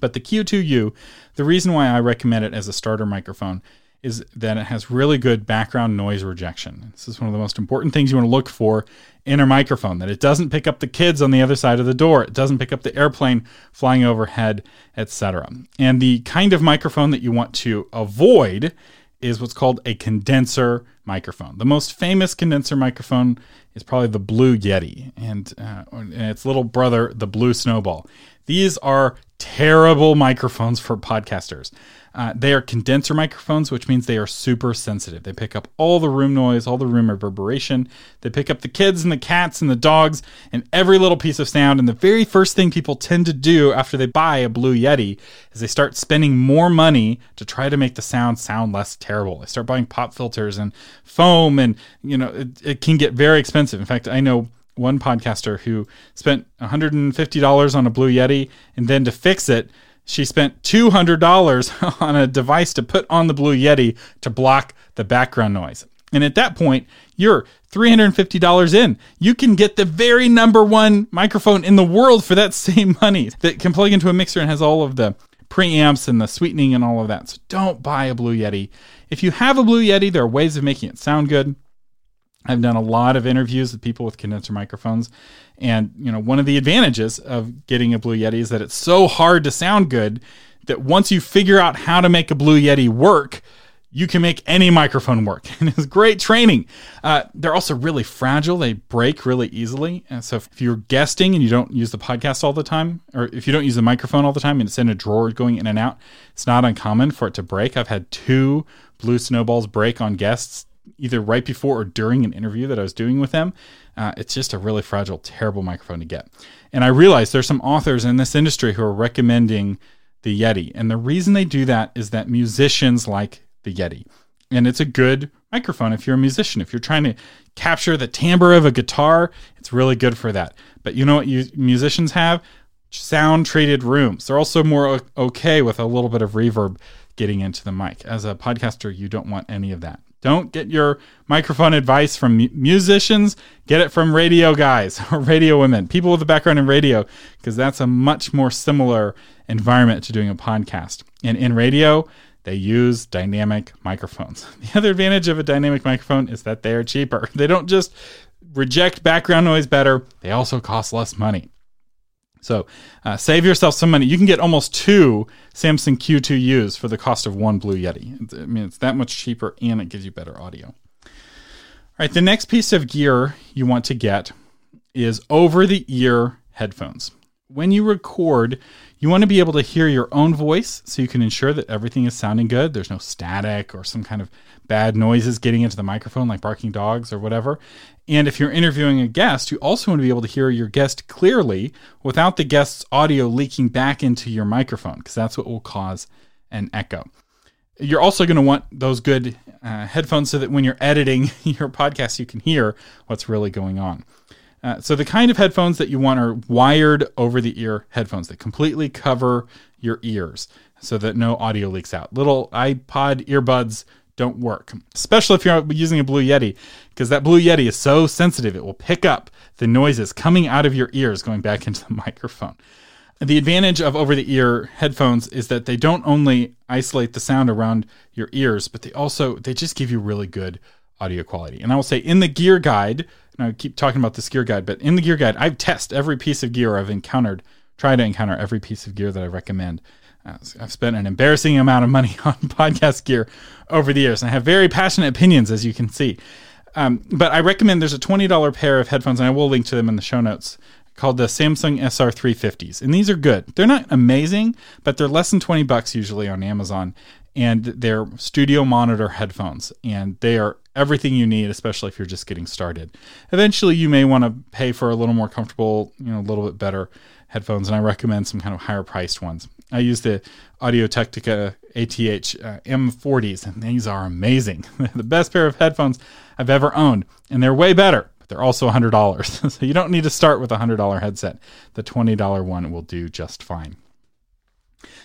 But the Q2U, the reason why I recommend it as a starter microphone is that it has really good background noise rejection. This is one of the most important things you want to look for in a microphone that it doesn't pick up the kids on the other side of the door, it doesn't pick up the airplane flying overhead, etc. And the kind of microphone that you want to avoid is what's called a condenser microphone. The most famous condenser microphone is probably the Blue Yeti and, uh, and its little brother, the Blue Snowball. These are terrible microphones for podcasters. Uh, they are condenser microphones, which means they are super sensitive. They pick up all the room noise, all the room reverberation. They pick up the kids and the cats and the dogs and every little piece of sound. And the very first thing people tend to do after they buy a Blue Yeti is they start spending more money to try to make the sound sound less terrible. They start buying pop filters and foam, and you know it, it can get very expensive. In fact, I know one podcaster who spent $150 on a Blue Yeti and then to fix it, she spent $200 (laughs) on a device to put on the Blue Yeti to block the background noise. And at that point, you're $350 in. You can get the very number one microphone in the world for that (laughs) same money that can plug into a mixer and has all of the preamps and the sweetening and all of that. So don't buy a Blue Yeti. If you have a Blue Yeti, there are ways of making it sound good. I've done a lot of interviews with people with condenser microphones. And, you know, one of the advantages of getting a Blue Yeti is that it's so hard to sound good that once you figure out how to make a Blue Yeti work, you can make any microphone work. (laughs) And it's great training. Uh, they're also really fragile. They break really easily. And so if you're guesting and you don't use the podcast all the time, or if you don't use the microphone all the time and it's in a drawer going in and out, it's not uncommon for it to break. I've had two blue snowballs break on guests either right before or during an interview that I was doing with them. Uh, it's just a really fragile, terrible microphone to get. And I realized there's some authors in this industry who are recommending the Yeti. And the reason they do that is that musicians like the Yeti. And it's a good microphone if you're a musician. If you're trying to capture the timbre of a guitar, it's really good for that. But you know what you musicians have? Sound treated rooms. They're also more okay with a little bit of reverb getting into the mic. As a podcaster, you don't want any of that. Don't get your microphone advice from musicians. Get it from radio guys (laughs) or radio women, people with a background in radio, because that's a much more similar environment to doing a podcast. And in radio, they use dynamic microphones. (laughs) The other advantage of a dynamic microphone is that they are cheaper. (laughs) They don't just reject background noise better, they also cost less money. So uh, save yourself some money. You can get almost two Samson Q2Us for the cost of one Blue Yeti. I mean, it's that much cheaper and it gives you better audio. All right, the next piece of gear you want to get is over the ear headphones. When you record, you want to be able to hear your own voice so you can ensure that everything is sounding good. There's no static or some kind of bad noises getting into the microphone, like barking dogs or whatever. And if you're interviewing a guest, you also want to be able to hear your guest clearly without the guest's audio leaking back into your microphone, because that's what will cause an echo. You're also going to want those good uh, headphones so that when you're editing (laughs) your podcast, you can hear what's really going on. Uh, so, the kind of headphones that you want are wired over the ear headphones that completely cover your ears so that no audio leaks out. Little iPod earbuds don't work, especially if you're using a Blue Yeti, because that Blue Yeti is so sensitive, it will pick up the noises coming out of your ears going back into the (laughs) microphone. The advantage of over the ear headphones is that they don't only isolate the sound around your ears, but they also they just give you really good audio quality. And I will say in the gear guide, and I keep talking about this gear guide, but in the gear guide, I've tested every piece of gear I've encountered, try to encounter every piece of gear that I recommend. Uh, I've spent an embarrassing amount of money (laughs) on podcast gear over the years, and I have very passionate opinions, as you can see. Um, but I recommend there's a $20 pair of headphones, and I will link to them in the show notes, called the Samson SR350s. And these are good. They're not amazing, but they're less than 20 bucks usually on Amazon. And they're studio monitor headphones, and they are everything you need, especially if you're just getting started. Eventually, you may want to pay for a little more comfortable, you know, a little bit better headphones, and I recommend some kind of higher priced ones. I use the Audio Technica ATH uh, M40s, and these are amazing. (laughs) the best pair of headphones I've ever owned, and they're way better, but they're also $100. (laughs) so you don't need to start with a $100 headset. The $20 one will do just fine.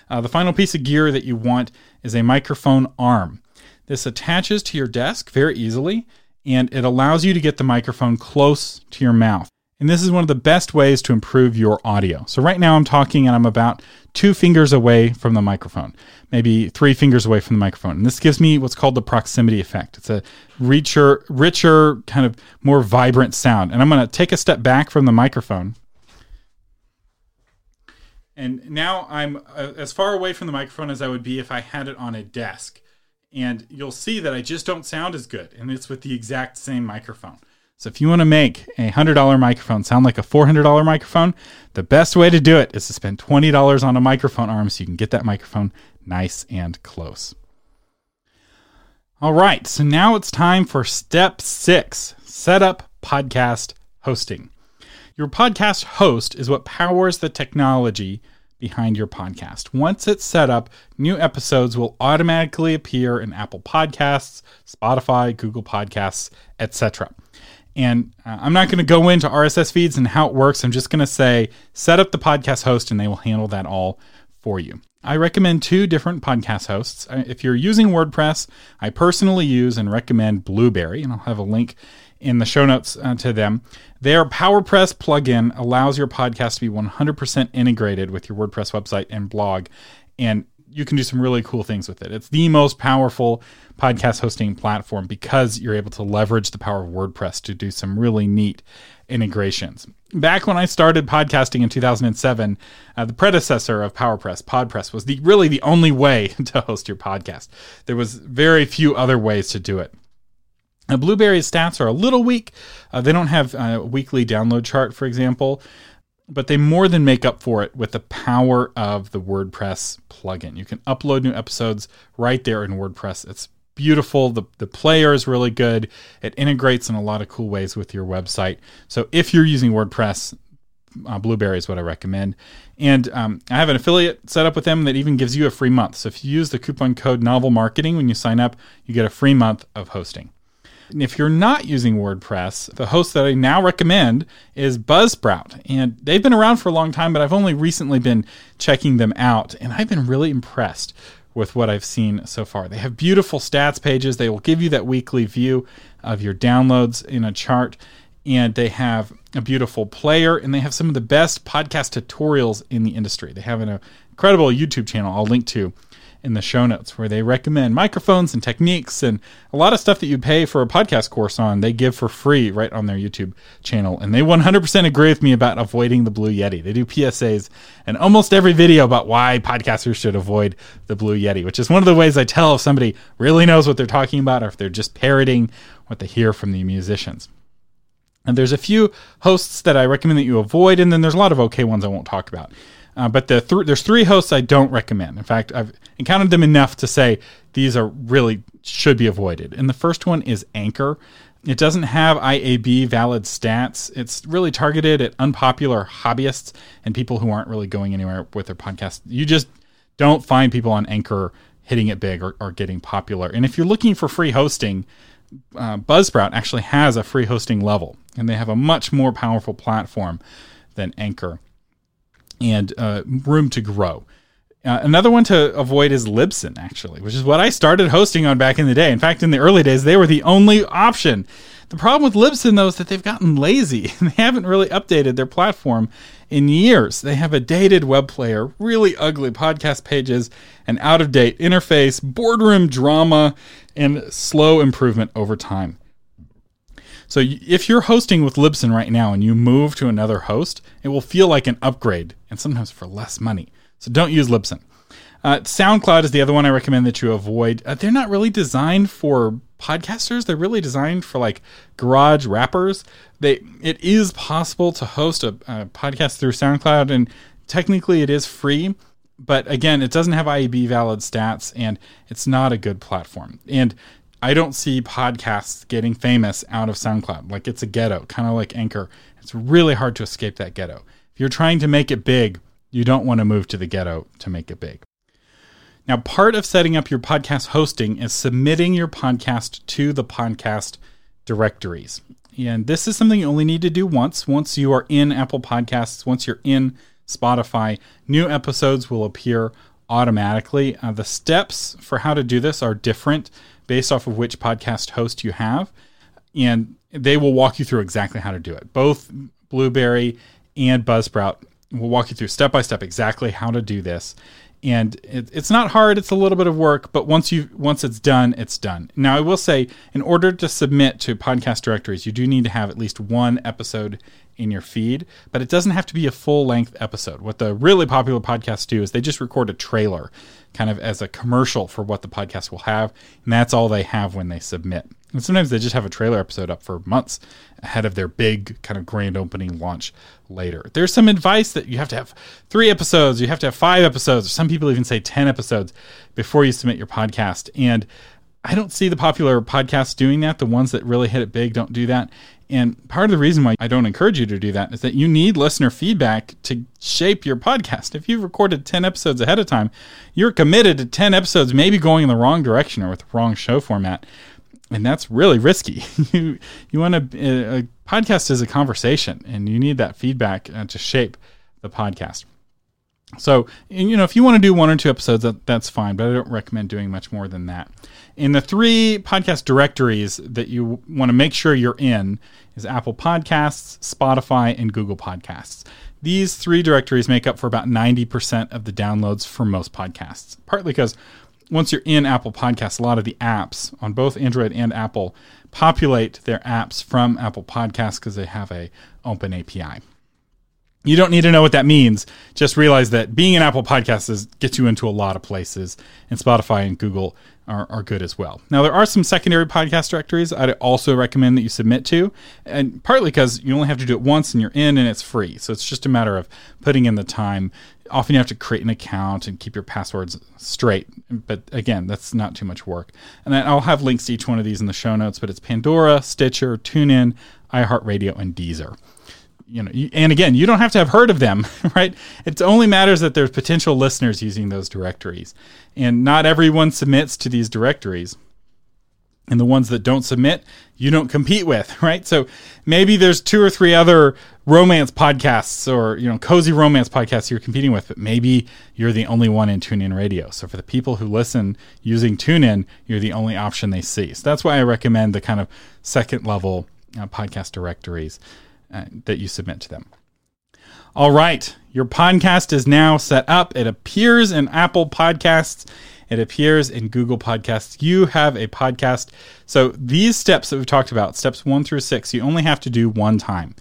Uh, the final piece of gear that you want is a microphone arm. This attaches to your desk very easily, and it allows you to get the microphone close to your mouth. And this is one of the best ways to improve your audio. So, right now I'm talking and I'm about two fingers away from the microphone, maybe three fingers away from the microphone. And this gives me what's called the proximity effect. It's a richer, richer, kind of more vibrant sound. And I'm going to take a step back from the microphone. And now I'm uh, as far away from the microphone as I would be if I had it on a desk. And you'll see that I just don't sound as good. And it's with the exact same microphone. So if you want to make a $100 microphone sound like a $400 microphone, the best way to do it is to spend $20 on a microphone arm so you can get that microphone nice and close. All right, so now it's time for step six set up podcast hosting. Your podcast host is what powers the technology behind your podcast. Once it's set up, new episodes will automatically appear in Apple Podcasts, Spotify, Google Podcasts, etc. And uh, I'm not going to go into RSS feeds and how it works. I'm just going to say set up the podcast host and they will handle that all for you. I recommend two different podcast hosts. If you're using WordPress, I personally use and recommend Blubrry, and I'll have a link in the show notes uh, to them. Their PowerPress plugin allows your podcast to be 100% integrated with your WordPress website and blog. And you can do some really cool things with it. It's the most powerful podcast hosting platform because you're able to leverage the power of WordPress to do some really neat integrations. Back when I started podcasting in 2007, uh, the predecessor of PowerPress, PodPress, was the really the only way (laughs) to host your podcast. There was very few other ways to do it. Now, Blubrry's stats are a little weak. Uh, they don't have a weekly download chart, for example but they more than make up for it with the power of the WordPress plugin. You can upload new episodes right there in WordPress. It's beautiful. The, the player is really good. It integrates in a lot of cool ways with your website. So if you're using WordPress, uh, Blubrry is what I recommend. And um, I have an affiliate set up with them that even gives you a free month. So if you use the coupon code Novel Marketing when you sign up, you get a free month of hosting. And if you're not using WordPress, the host that I now recommend is Buzzsprout. And they've been around for a long time, but I've only recently been checking them out. And I've been really impressed with what I've seen so far. They have beautiful stats pages. They will give you that weekly view of your downloads in a chart. And they have a beautiful player, and they have some of the best podcast tutorials in the industry. They have an incredible YouTube channel I'll link to in the show notes where they recommend microphones and techniques and a lot of stuff that you pay for a podcast course on, they give for free right on their YouTube channel. And they 100% agree with me about avoiding the Blue Yeti. They do PSAs and almost every video about why podcasters should avoid the Blue Yeti, which is one of the ways I tell if somebody really knows what they're talking about or if they're just parroting what they hear from the musicians. And there's a few hosts that I recommend that you avoid, and then there's a lot of okay ones I won't talk about. Uh, but the th- there's three hosts I don't recommend. In fact, I've encountered them enough to say these are really should be avoided. And the first one is Anchor. It doesn't have IAB valid stats. It's really targeted at unpopular hobbyists and people who aren't really going anywhere with their podcast. You just don't find people on Anchor hitting it big or, or getting popular. And if you're looking for free hosting, uh, Buzzsprout actually has a free hosting level, and they have a much more powerful platform than Anchor and uh, room to grow. Uh, another one to avoid is Libsyn, actually, which is what I started hosting on back in the day. In fact, in the early days, they were the only option. The problem with Libsyn, though, is that they've gotten lazy. and (laughs) they haven't really updated their platform in years. They have a dated web player, really ugly podcast pages, an out of date interface, boardroom drama, and slow improvement over time. So if you're hosting with Libsyn right now and you move to another host, it will feel like an upgrade and sometimes for less money. So don't use Libsyn. Uh, SoundCloud is the other one I recommend that you avoid. Uh, they're not really designed for podcasters. They're really designed for like garage rappers. They it is possible to host a, a podcast through SoundCloud, and technically it is free. But again, it doesn't have IAB valid stats, and it's not a good platform. And I don't see podcasts getting famous out of SoundCloud. Like it's a ghetto, kind of like Anchor. It's really hard to escape that ghetto. If you're trying to make it big, you don't want to move to the ghetto to make it big. Now, part of setting up your podcast hosting is submitting your podcast to the podcast directories. And this is something you only need to do once. Once you are in Apple Podcasts, once you're in Spotify, new episodes will appear automatically. Uh, the steps for how to do this are different based off of which podcast host you have. And they will walk you through exactly how to do it. Both Blubrry and Buzzsprout will walk you through step by step exactly how to do this. And it, it's not hard; it's a little bit of work, but once you once it's done, it's done. Now, I will say, in order to submit to podcast directories, you do need to have at least one episode in your feed, but it doesn't have to be a full length episode. What the really popular podcasts do is they just record a trailer kind of as a commercial for what the podcast will have, and that's all they have when they submit. And sometimes they just have a trailer episode up for months ahead of their big kind of grand opening launch later. There's some advice that you have to have three episodes, you have to have five episodes, some people even say 10 episodes before you submit your podcast. And I don't see the popular podcasts doing that. The ones that really hit it big don't do that. And part of the reason why I don't encourage you to do that is that you need listener feedback to shape your podcast. If you've recorded 10 episodes ahead of time, you're committed to 10 episodes maybe going in the wrong direction or with the wrong show format. And that's really risky. (laughs) you you want to a podcast is a conversation and you need that feedback uh, to shape the podcast. So, you know, if you want to do one or two episodes, that, that's fine, but I don't recommend doing much more than that. In the three podcast directories that you want to make sure you're in is Apple Podcasts, Spotify, and Google Podcasts. These three directories make up for about 90% of the downloads for most podcasts, partly because once you're in Apple Podcasts, a lot of the apps on both Android and Apple populate their apps from Apple Podcasts because they have a open API. You don't need to know what that means. Just realize that being an Apple Podcast is, gets you into a lot of places, and Spotify and Google are, are good as well. Now, there are some secondary podcast directories I'd also recommend that you submit to, and partly because you only have to do it once and you're in and it's free. So it's just a matter of putting in the time. Often you have to create an account and keep your passwords straight. But again, that's not too much work. And I'll have links to each one of these in the show notes, but it's Pandora, Stitcher, TuneIn, iHeartRadio, and Deezer you know, and again, you don't have to have heard of them, (laughs) right? It only matters that there's potential listeners using those directories. And not everyone submits to these directories. And the ones that don't submit, you don't compete with, (laughs) right? So maybe there's two or three other romance podcasts or, you know, cozy romance podcasts you're competing with, but maybe you're the only one in TuneIn Radio. So for the people who listen using TuneIn, you're the only option they see. So that's why I recommend the kind of second level uh, podcast directories uh, that you submit to them. All right, your podcast is now set up. It appears in Apple Podcasts. It appears in Google Podcasts. You have a podcast. So these steps that we've talked about, steps one through six, you only have to do one time.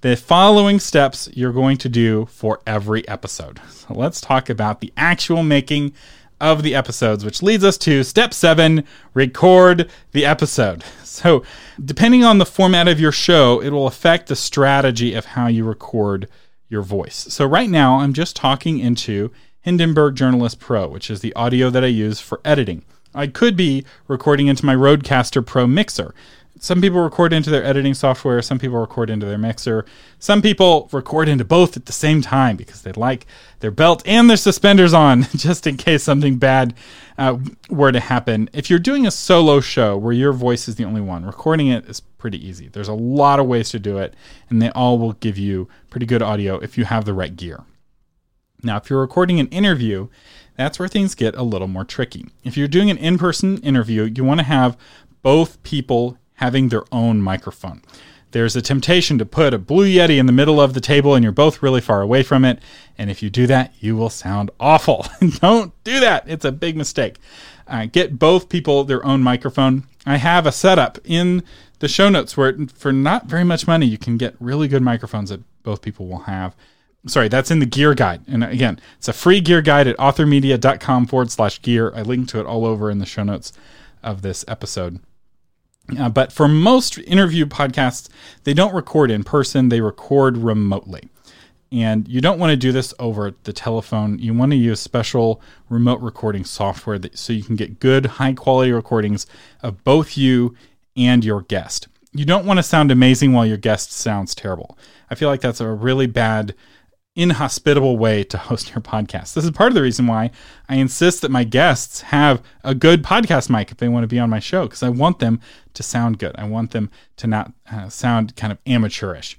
The following steps you're going to do for every episode. So let's talk about the actual making of the episodes, which leads us to step seven record the episode. (laughs) So, depending on the format of your show, it will affect the strategy of how you record your voice. So, right now, I'm just talking into Hindenburg Journalist Pro, which is the audio that I use for editing. I could be recording into my Rodecaster Pro mixer some people record into their editing software, some people record into their mixer, some people record into both at the same time because they like their belt and their suspenders on (laughs) just in case something bad uh, were to happen. If you're doing a solo show where your voice is the only one, recording it is pretty easy. There's a lot of ways to do it, and they all will give you pretty good audio if you have the right gear. Now, if you're recording an interview, that's where things get a little more tricky. If you're doing an in person interview, you want to have both people having their own microphone. There's a temptation to put a Blue Yeti in the middle of the table and you're both really far away from it. And if you do that, you will sound awful. (laughs) Don't do that. It's a big mistake. Uh, get both people their own microphone. I have a setup in the show notes where, for not very much money, you can get really good microphones that both people will have. Sorry, that's in the gear guide. And again, it's a free gear guide at authormedia.com forward slash gear. I link to it all over in the show notes of this episode. Uh, but for most interview podcasts, they don't record in person, they record remotely. And you don't want to do this over the telephone. You want to use special remote recording software that, so you can get good, high quality recordings of both you and your guest. You don't want to sound amazing while your guest sounds terrible. I feel like that's a really bad inhospitable way to host your podcast. This is part of the reason why I insist that my guests have a good podcast mic if they want to be on my show, because I want them to sound good. I want them to not uh, sound kind of amateurish.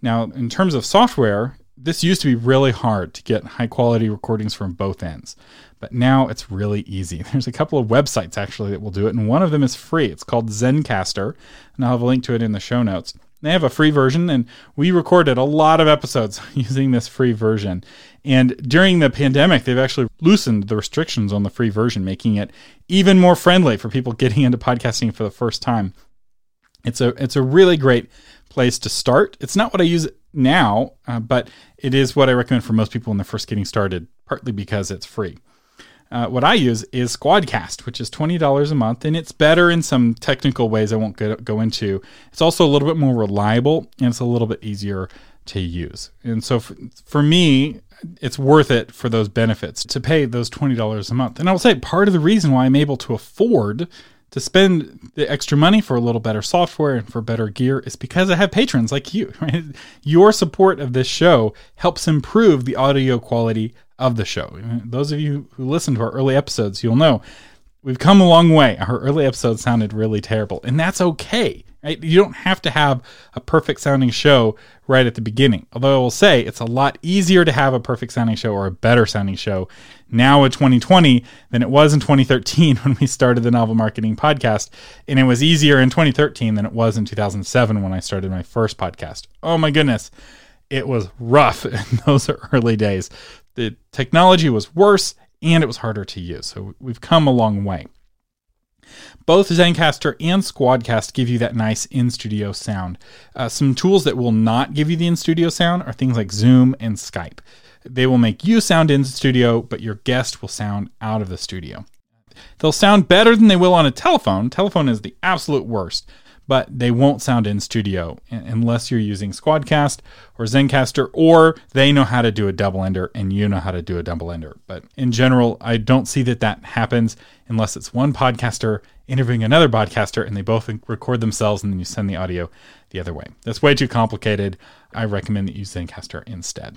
Now, in terms of software, this used to be really hard to get high quality recordings from both ends, but now it's really easy. (laughs) There's a couple of websites actually that will do it, and one of them is free. It's called Zencastr, and I'll have a link to it in the show notes. They have a free version, and we recorded a lot of episodes (laughs) using this free version. And during the pandemic, they've actually loosened the restrictions on the free version, making it even more friendly for people (laughs) getting into podcasting for the first time. It's a it's a really great place to start. It's not what I use now, uh, but it is what I recommend for most people when they're first getting started, partly because it's free. Uh, what I use is Squadcast, which is $20 a month, and it's better in some technical ways I won't go, go into. It's also a little bit more reliable and it's a little bit easier to use. And so for, for me, it's worth it for those benefits to pay those $20 a month. And I will say part of the reason why I'm able to afford to spend the extra money for a little better software and for better gear is because I have patrons like you. (laughs) Right? Your support of this show helps improve the audio quality of the show. Those of you who listen to our early episodes, you'll know we've come a long way. Our early episodes sounded really terrible, and that's okay. Right? You don't have to have a perfect sounding show right at the beginning. Although I will say it's a lot easier to have a perfect sounding show or a better sounding show now in 2020 than it was in 2013 (laughs) when we started the novel marketing podcast. And it was easier in 2013 than it was in 2007 when I started my first podcast. Oh my goodness. It was rough (laughs) in those early days the technology was worse and it was harder to use. So we've come a long way. Both Zencastr and Squadcast give you that nice in studio sound. Uh, some tools that will not give you the in studio sound are things like Zoom and Skype. They will make you sound in studio, but your guest will sound out of the studio. They'll sound better than they will on a telephone. Telephone is the absolute worst, but they won't sound in studio unless you're using Squadcast or Zencastr, or they know how to do a double ender and you know how to do a double ender. But in general, I don't see that that happens unless it's one podcaster interviewing another podcaster and they both record themselves and then you send the audio the other way. That's way too complicated. I recommend that you use Zencastr instead.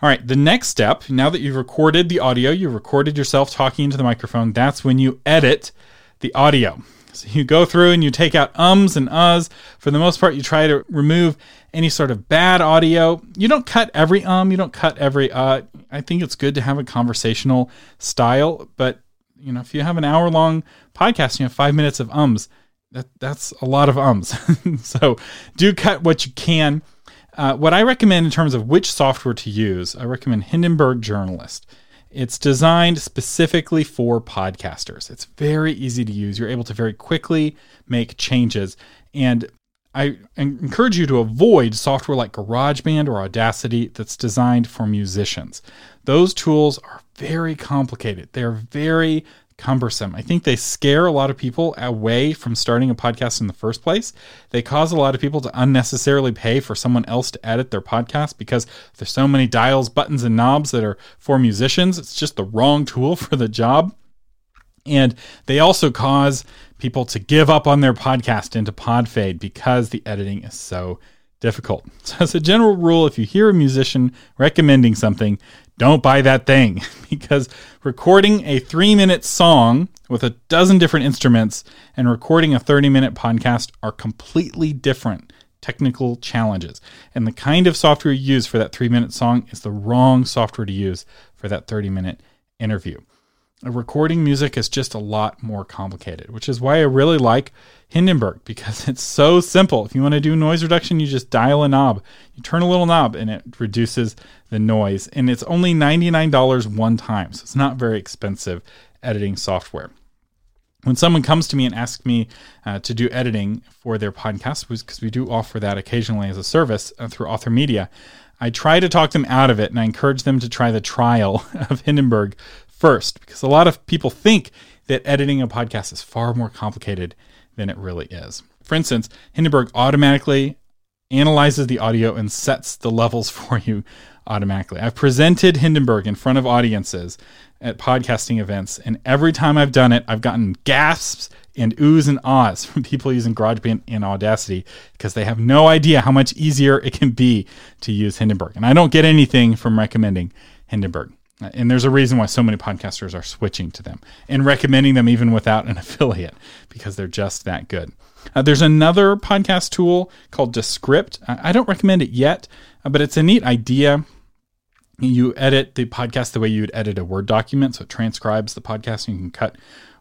All right, the next step, now that you've recorded the audio, you've recorded yourself talking into the microphone, that's when you edit the audio. So you go through and you take out ums and uhs. For the most part, you try to remove any sort of bad audio. You don't cut every um, you don't cut every uh. I think it's good to have a conversational style, but you know, if you have an hour long podcast, and you have five minutes of ums. That that's a lot of ums. (laughs) so do cut what you can. Uh, what I recommend in terms of which software to use, I recommend Hindenburg Journalist. It's designed specifically for podcasters. It's very easy to use. You're able to very quickly make changes. And I encourage you to avoid software like GarageBand or Audacity that's designed for musicians. Those tools are very complicated. They're very cumbersome. I think they scare a lot of people away from starting a podcast in the first place. They cause a lot of people to unnecessarily pay for someone else to edit their podcast because there's so many dials, buttons, and knobs that are for musicians. It's just the wrong tool for the job. And they also cause people to give up on their podcast into pod fade because the editing is so difficult. (laughs) So, as a general rule, if you hear a musician recommending something, don't buy that thing (laughs) because recording a three minute song with a dozen different instruments and recording a 30 minute podcast are completely different technical challenges. And the kind of software you use for that three minute song is the wrong software to use for that 30 minute interview recording music is just a lot more complicated, which is why I really like Hindenburg (laughs) because it's so simple. If you want to do noise reduction, you just dial a knob. You turn a little knob and it reduces the noise. And it's only $99 one time. So it's not very expensive editing software. When someone comes to me and asks me uh, to do editing for their podcast, because we do offer that occasionally as a service uh, through Author Media, I try to talk them out of it and I encourage them to try the trial (laughs) of Hindenburg first because a lot of people think that editing a podcast is far more complicated than it really is. For instance, Hindenburg automatically analyzes the audio and sets the levels (laughs) for you automatically. I've presented Hindenburg in front of audiences at podcasting events, and every time I've done it, I've gotten gasps and oohs and ahs (laughs) from people using GarageBand and Audacity because they have no idea how much easier it can be to use Hindenburg. And I don't get anything from recommending Hindenburg. And there's a reason why so many podcasters are switching to them and recommending them even without an (laughs) affiliate because they're just that good. Uh, there's another podcast tool called Descript. I, don't recommend it yet, uh, but it's a neat idea. You edit the podcast the way you would edit a Word document, so it transcribes the podcast and you can cut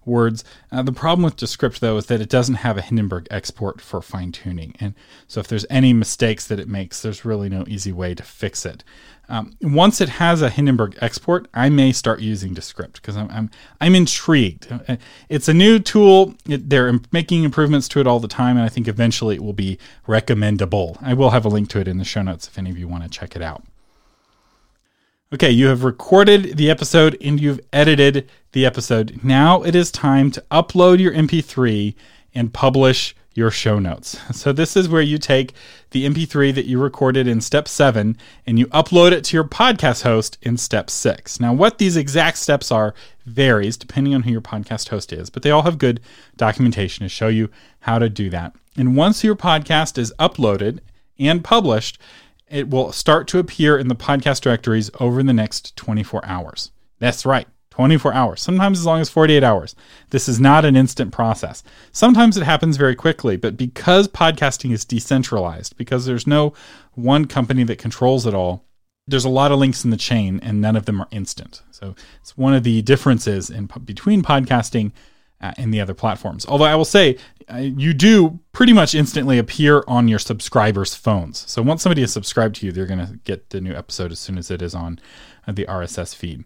words. Uh, the problem with Descript, though, is that it doesn't have a Hindenburg export for fine tuning. And so if there's any mistakes that it makes, there's really no easy way to fix it. Um, once it has a Hindenburg export, I may start using Descript because I'm, I'm, I'm intrigued. Uh, it's a new tool. It, they're making improvements to it all the time, and I think eventually it will be recommendable. I will have a link to it in the show notes if any of you want to check it out. Okay, you have recorded the episode and you've edited the episode. Now it is time to upload your MP3 and publish your show notes. (laughs) So, this is where you take the MP3 that you recorded in step seven and you upload it to your podcast host in step six. Now, what these exact steps are varies depending on who your podcast host is, but they all have good documentation to show you how to do that. And once your podcast is uploaded and published, it will start to appear in the podcast directories over the next 24 hours. That's right, 24 hours, sometimes as long as 48 hours. This is not an instant process. Sometimes it happens very quickly, but because podcasting is decentralized, because there's no one company that controls it all, there's a lot of links in the chain and none of them are instant. So it's one of the differences in between podcasting uh, and the other platforms. Although I will say, uh, you do pretty much instantly appear on your subscribers' phones. So once somebody is subscribed to you, they're going to get the new episode as soon as it is on uh, the RSS feed.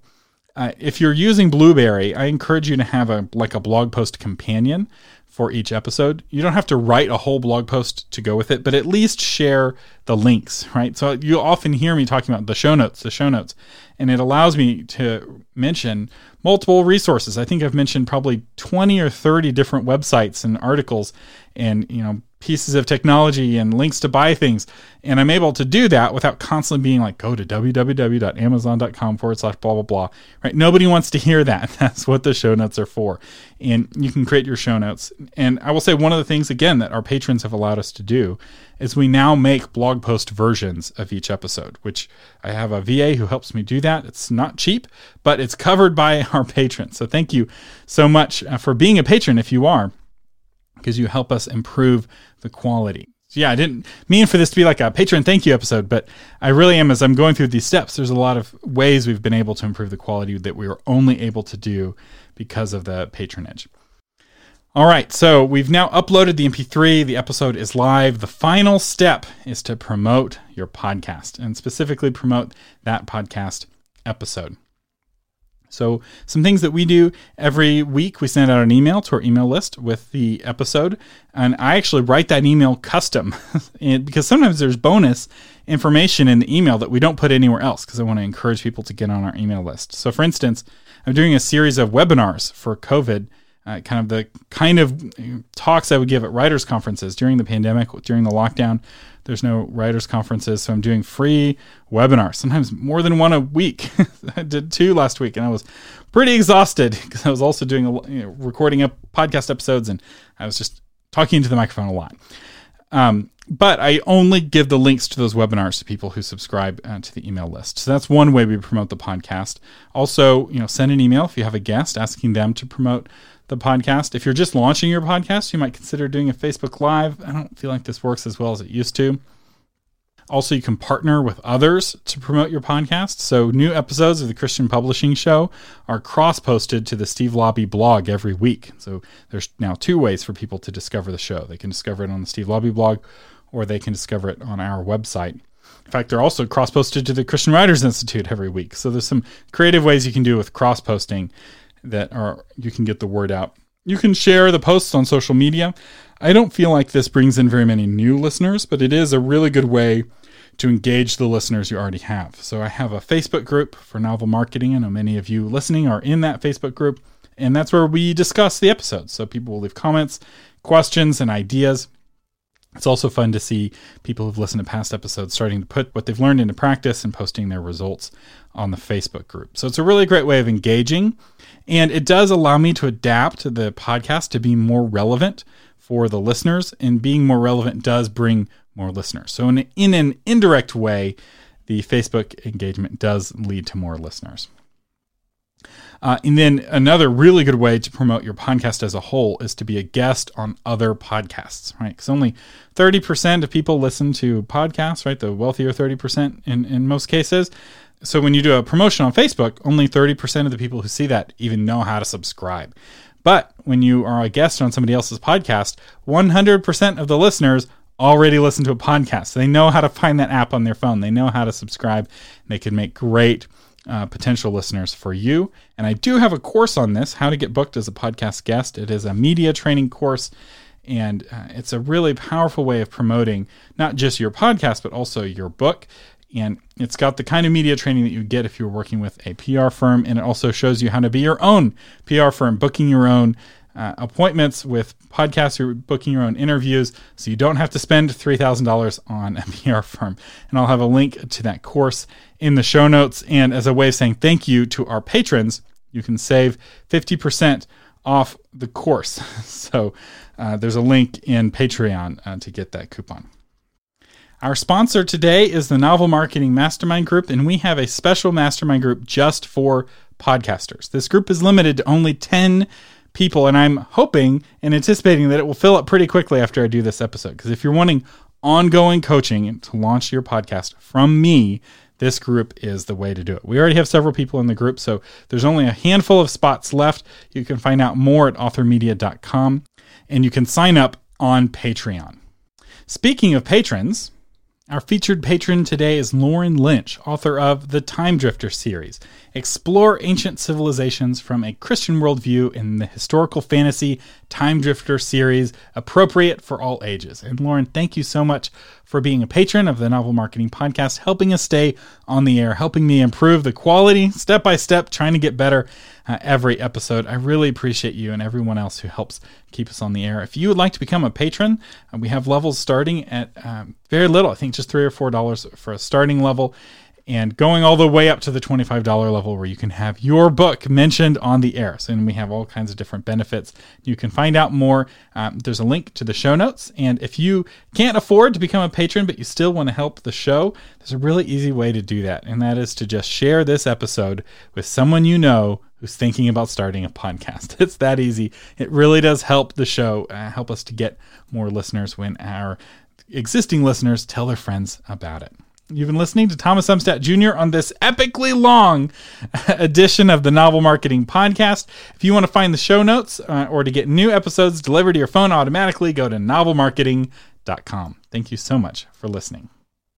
Uh, if you're using Blubrry, I encourage you to have a like a blog post companion for each episode. You don't have to write a whole blog post to go with it, but at least share the links, right? So you often hear me talking about the show notes, the show notes, and it allows me to mention multiple resources. I think I've mentioned probably 20 or 30 different websites and articles and, you know, pieces of technology and links to buy things. And I'm able to do that without constantly being like, go to www.amazon.com forward slash blah, blah, blah. Right? Nobody wants to hear that. (laughs) That's what the show notes are for. And you can create your show notes. And I will say one of the things, again, that our patrons have allowed us to do is we now make blog post versions of each episode, which I have a VA who helps me do that. It's not cheap, but it's covered by (laughs) our patrons. So thank you so much uh, for being a patron if you are because you help us improve the quality. So yeah, I didn't mean for this to be like a patron thank you episode, but I really am as I'm going through these steps. There's a lot of ways we've been able to improve the quality that we were only able to do because of the patronage. All right, so we've now uploaded the MP3. The episode is live. The final step is to promote your podcast and specifically promote that podcast episode. So, some things that we do every week, we send out an email to our email list with the episode, and I actually write that email custom (laughs) because sometimes there's bonus information in the email that we don't put anywhere else because I want to encourage people to get on our email list. So, for instance, I'm doing a series of webinars for COVID. Uh, kind of the kind of talks I would give at writers' conferences during the pandemic, during the lockdown. There's no writers conferences, so I'm doing free webinars, sometimes more than one a week. (laughs) I did two last week, and I was pretty exhausted because I was also doing a, you know, recording up podcast episodes, and I was just talking into the microphone a lot. Um, but I only give the links to those webinars to people who subscribe uh, to the email list. So that's one way we promote the podcast. Also, you know, send an email if you have a guest asking them to promote the podcast. If you're just launching your podcast, you might consider doing a Facebook Live. I don't feel like this works as well as it used to. Also, you can partner with others to promote your podcast. So, new episodes of the Christian Publishing Show are cross posted to the Steve Laube blog every week. So, there's now two ways for people to discover the show they can discover it on the Steve Laube blog, or they can discover it on our website. In fact, they're also cross posted to the Christian Writers Institute every week. So, there's some creative ways you can do with cross posting that are you can get the word out. You can share the posts on social media. I don't feel like this brings in very many new listeners, but it is a really good way to engage the listeners you already have. So I have a Facebook group for novel marketing. I know many of you listening are in that Facebook group, and that's where we discuss the episodes. So people will leave comments, questions, and ideas. It's also fun to see people who've listened to past episodes starting to put what they've learned into practice and posting their results on the Facebook group. So it's a really great way of engaging. And it does allow me to adapt the podcast to be more relevant for the listeners. And being more relevant does bring more listeners. So, in, in an indirect way, the Facebook engagement does lead to more listeners. Uh, and then another really good way to promote your podcast as a whole is to be a guest on other podcasts, right? Because only 30% of people listen to podcasts, right? The wealthier 30% in, in most cases. So when you do a promotion on Facebook, only 30% of the people who see that even know how to subscribe. But when you are a guest on somebody else's podcast, 100% of the listeners already listen to a podcast. So they know how to find that app on their phone. They know how to subscribe. They can make great uh, potential listeners for you. And I do have a course on this, how to get booked as a podcast guest. It is a media training course. And uh, it's a really powerful way of promoting not just your podcast, but also your book. And it's got the kind of media training that you get if you're working with a PR firm. And it also shows you how to be your own PR firm, booking your own uh, appointments with podcasts, you're booking your own interviews, so you don't have to spend $3,000 on a (laughs) PR firm. And I'll have a link to that course in the show notes. And as a way of saying thank you to our patrons, you can save 50% off the course. (laughs) so uh, there's a link in Patreon uh, to get that coupon. Our sponsor today is the Novel Marketing Mastermind Group, and we have a special mastermind group just for podcasters. This group is limited to only 10 people, and I'm hoping and anticipating that it will fill up pretty quickly after I do this episode. Because if you're wanting ongoing coaching to launch your podcast from me, this group is the way to do it. We already have several people in the group, so there's only a handful of spots left. You can find out more at authormedia.com and you can sign up on Patreon. Speaking of patrons, Our featured patron today is Lauren Lynch, author of the Time Drifter series. Explore ancient civilizations from a Christian worldview in the historical fantasy Time Drifter series, appropriate for all ages. And Lauren, thank you so much for being a patron of the Novel Marketing Podcast, helping us stay on the air, helping me improve the quality step by step, trying to get better uh, every episode. I really appreciate you and everyone else who helps keep us on the air. If you would like to become a patron, uh, we have levels starting at um, very little, I think just three or four dollars for a starting level and going all the way up to the $25 level where you can have your book mentioned on the air. So, and we have all kinds of different benefits. You can find out more. Um, there's a link to the show notes. And if you can't afford to become a patron, but you still want to help the show, there's a really easy way to do that. And that is to just share this episode with someone you know who's thinking about starting a podcast. (laughs) It's that easy. It really does help the show, uh, help us to get more listeners when our existing listeners tell their friends about it. You've been listening to Thomas Umstattd Jr. on this epically long (laughs) edition of the Novel Marketing Podcast. If you want to find the show notes uh, or to get new episodes delivered to your phone automatically, go to novelmarketing.com. Thank you so much for listening.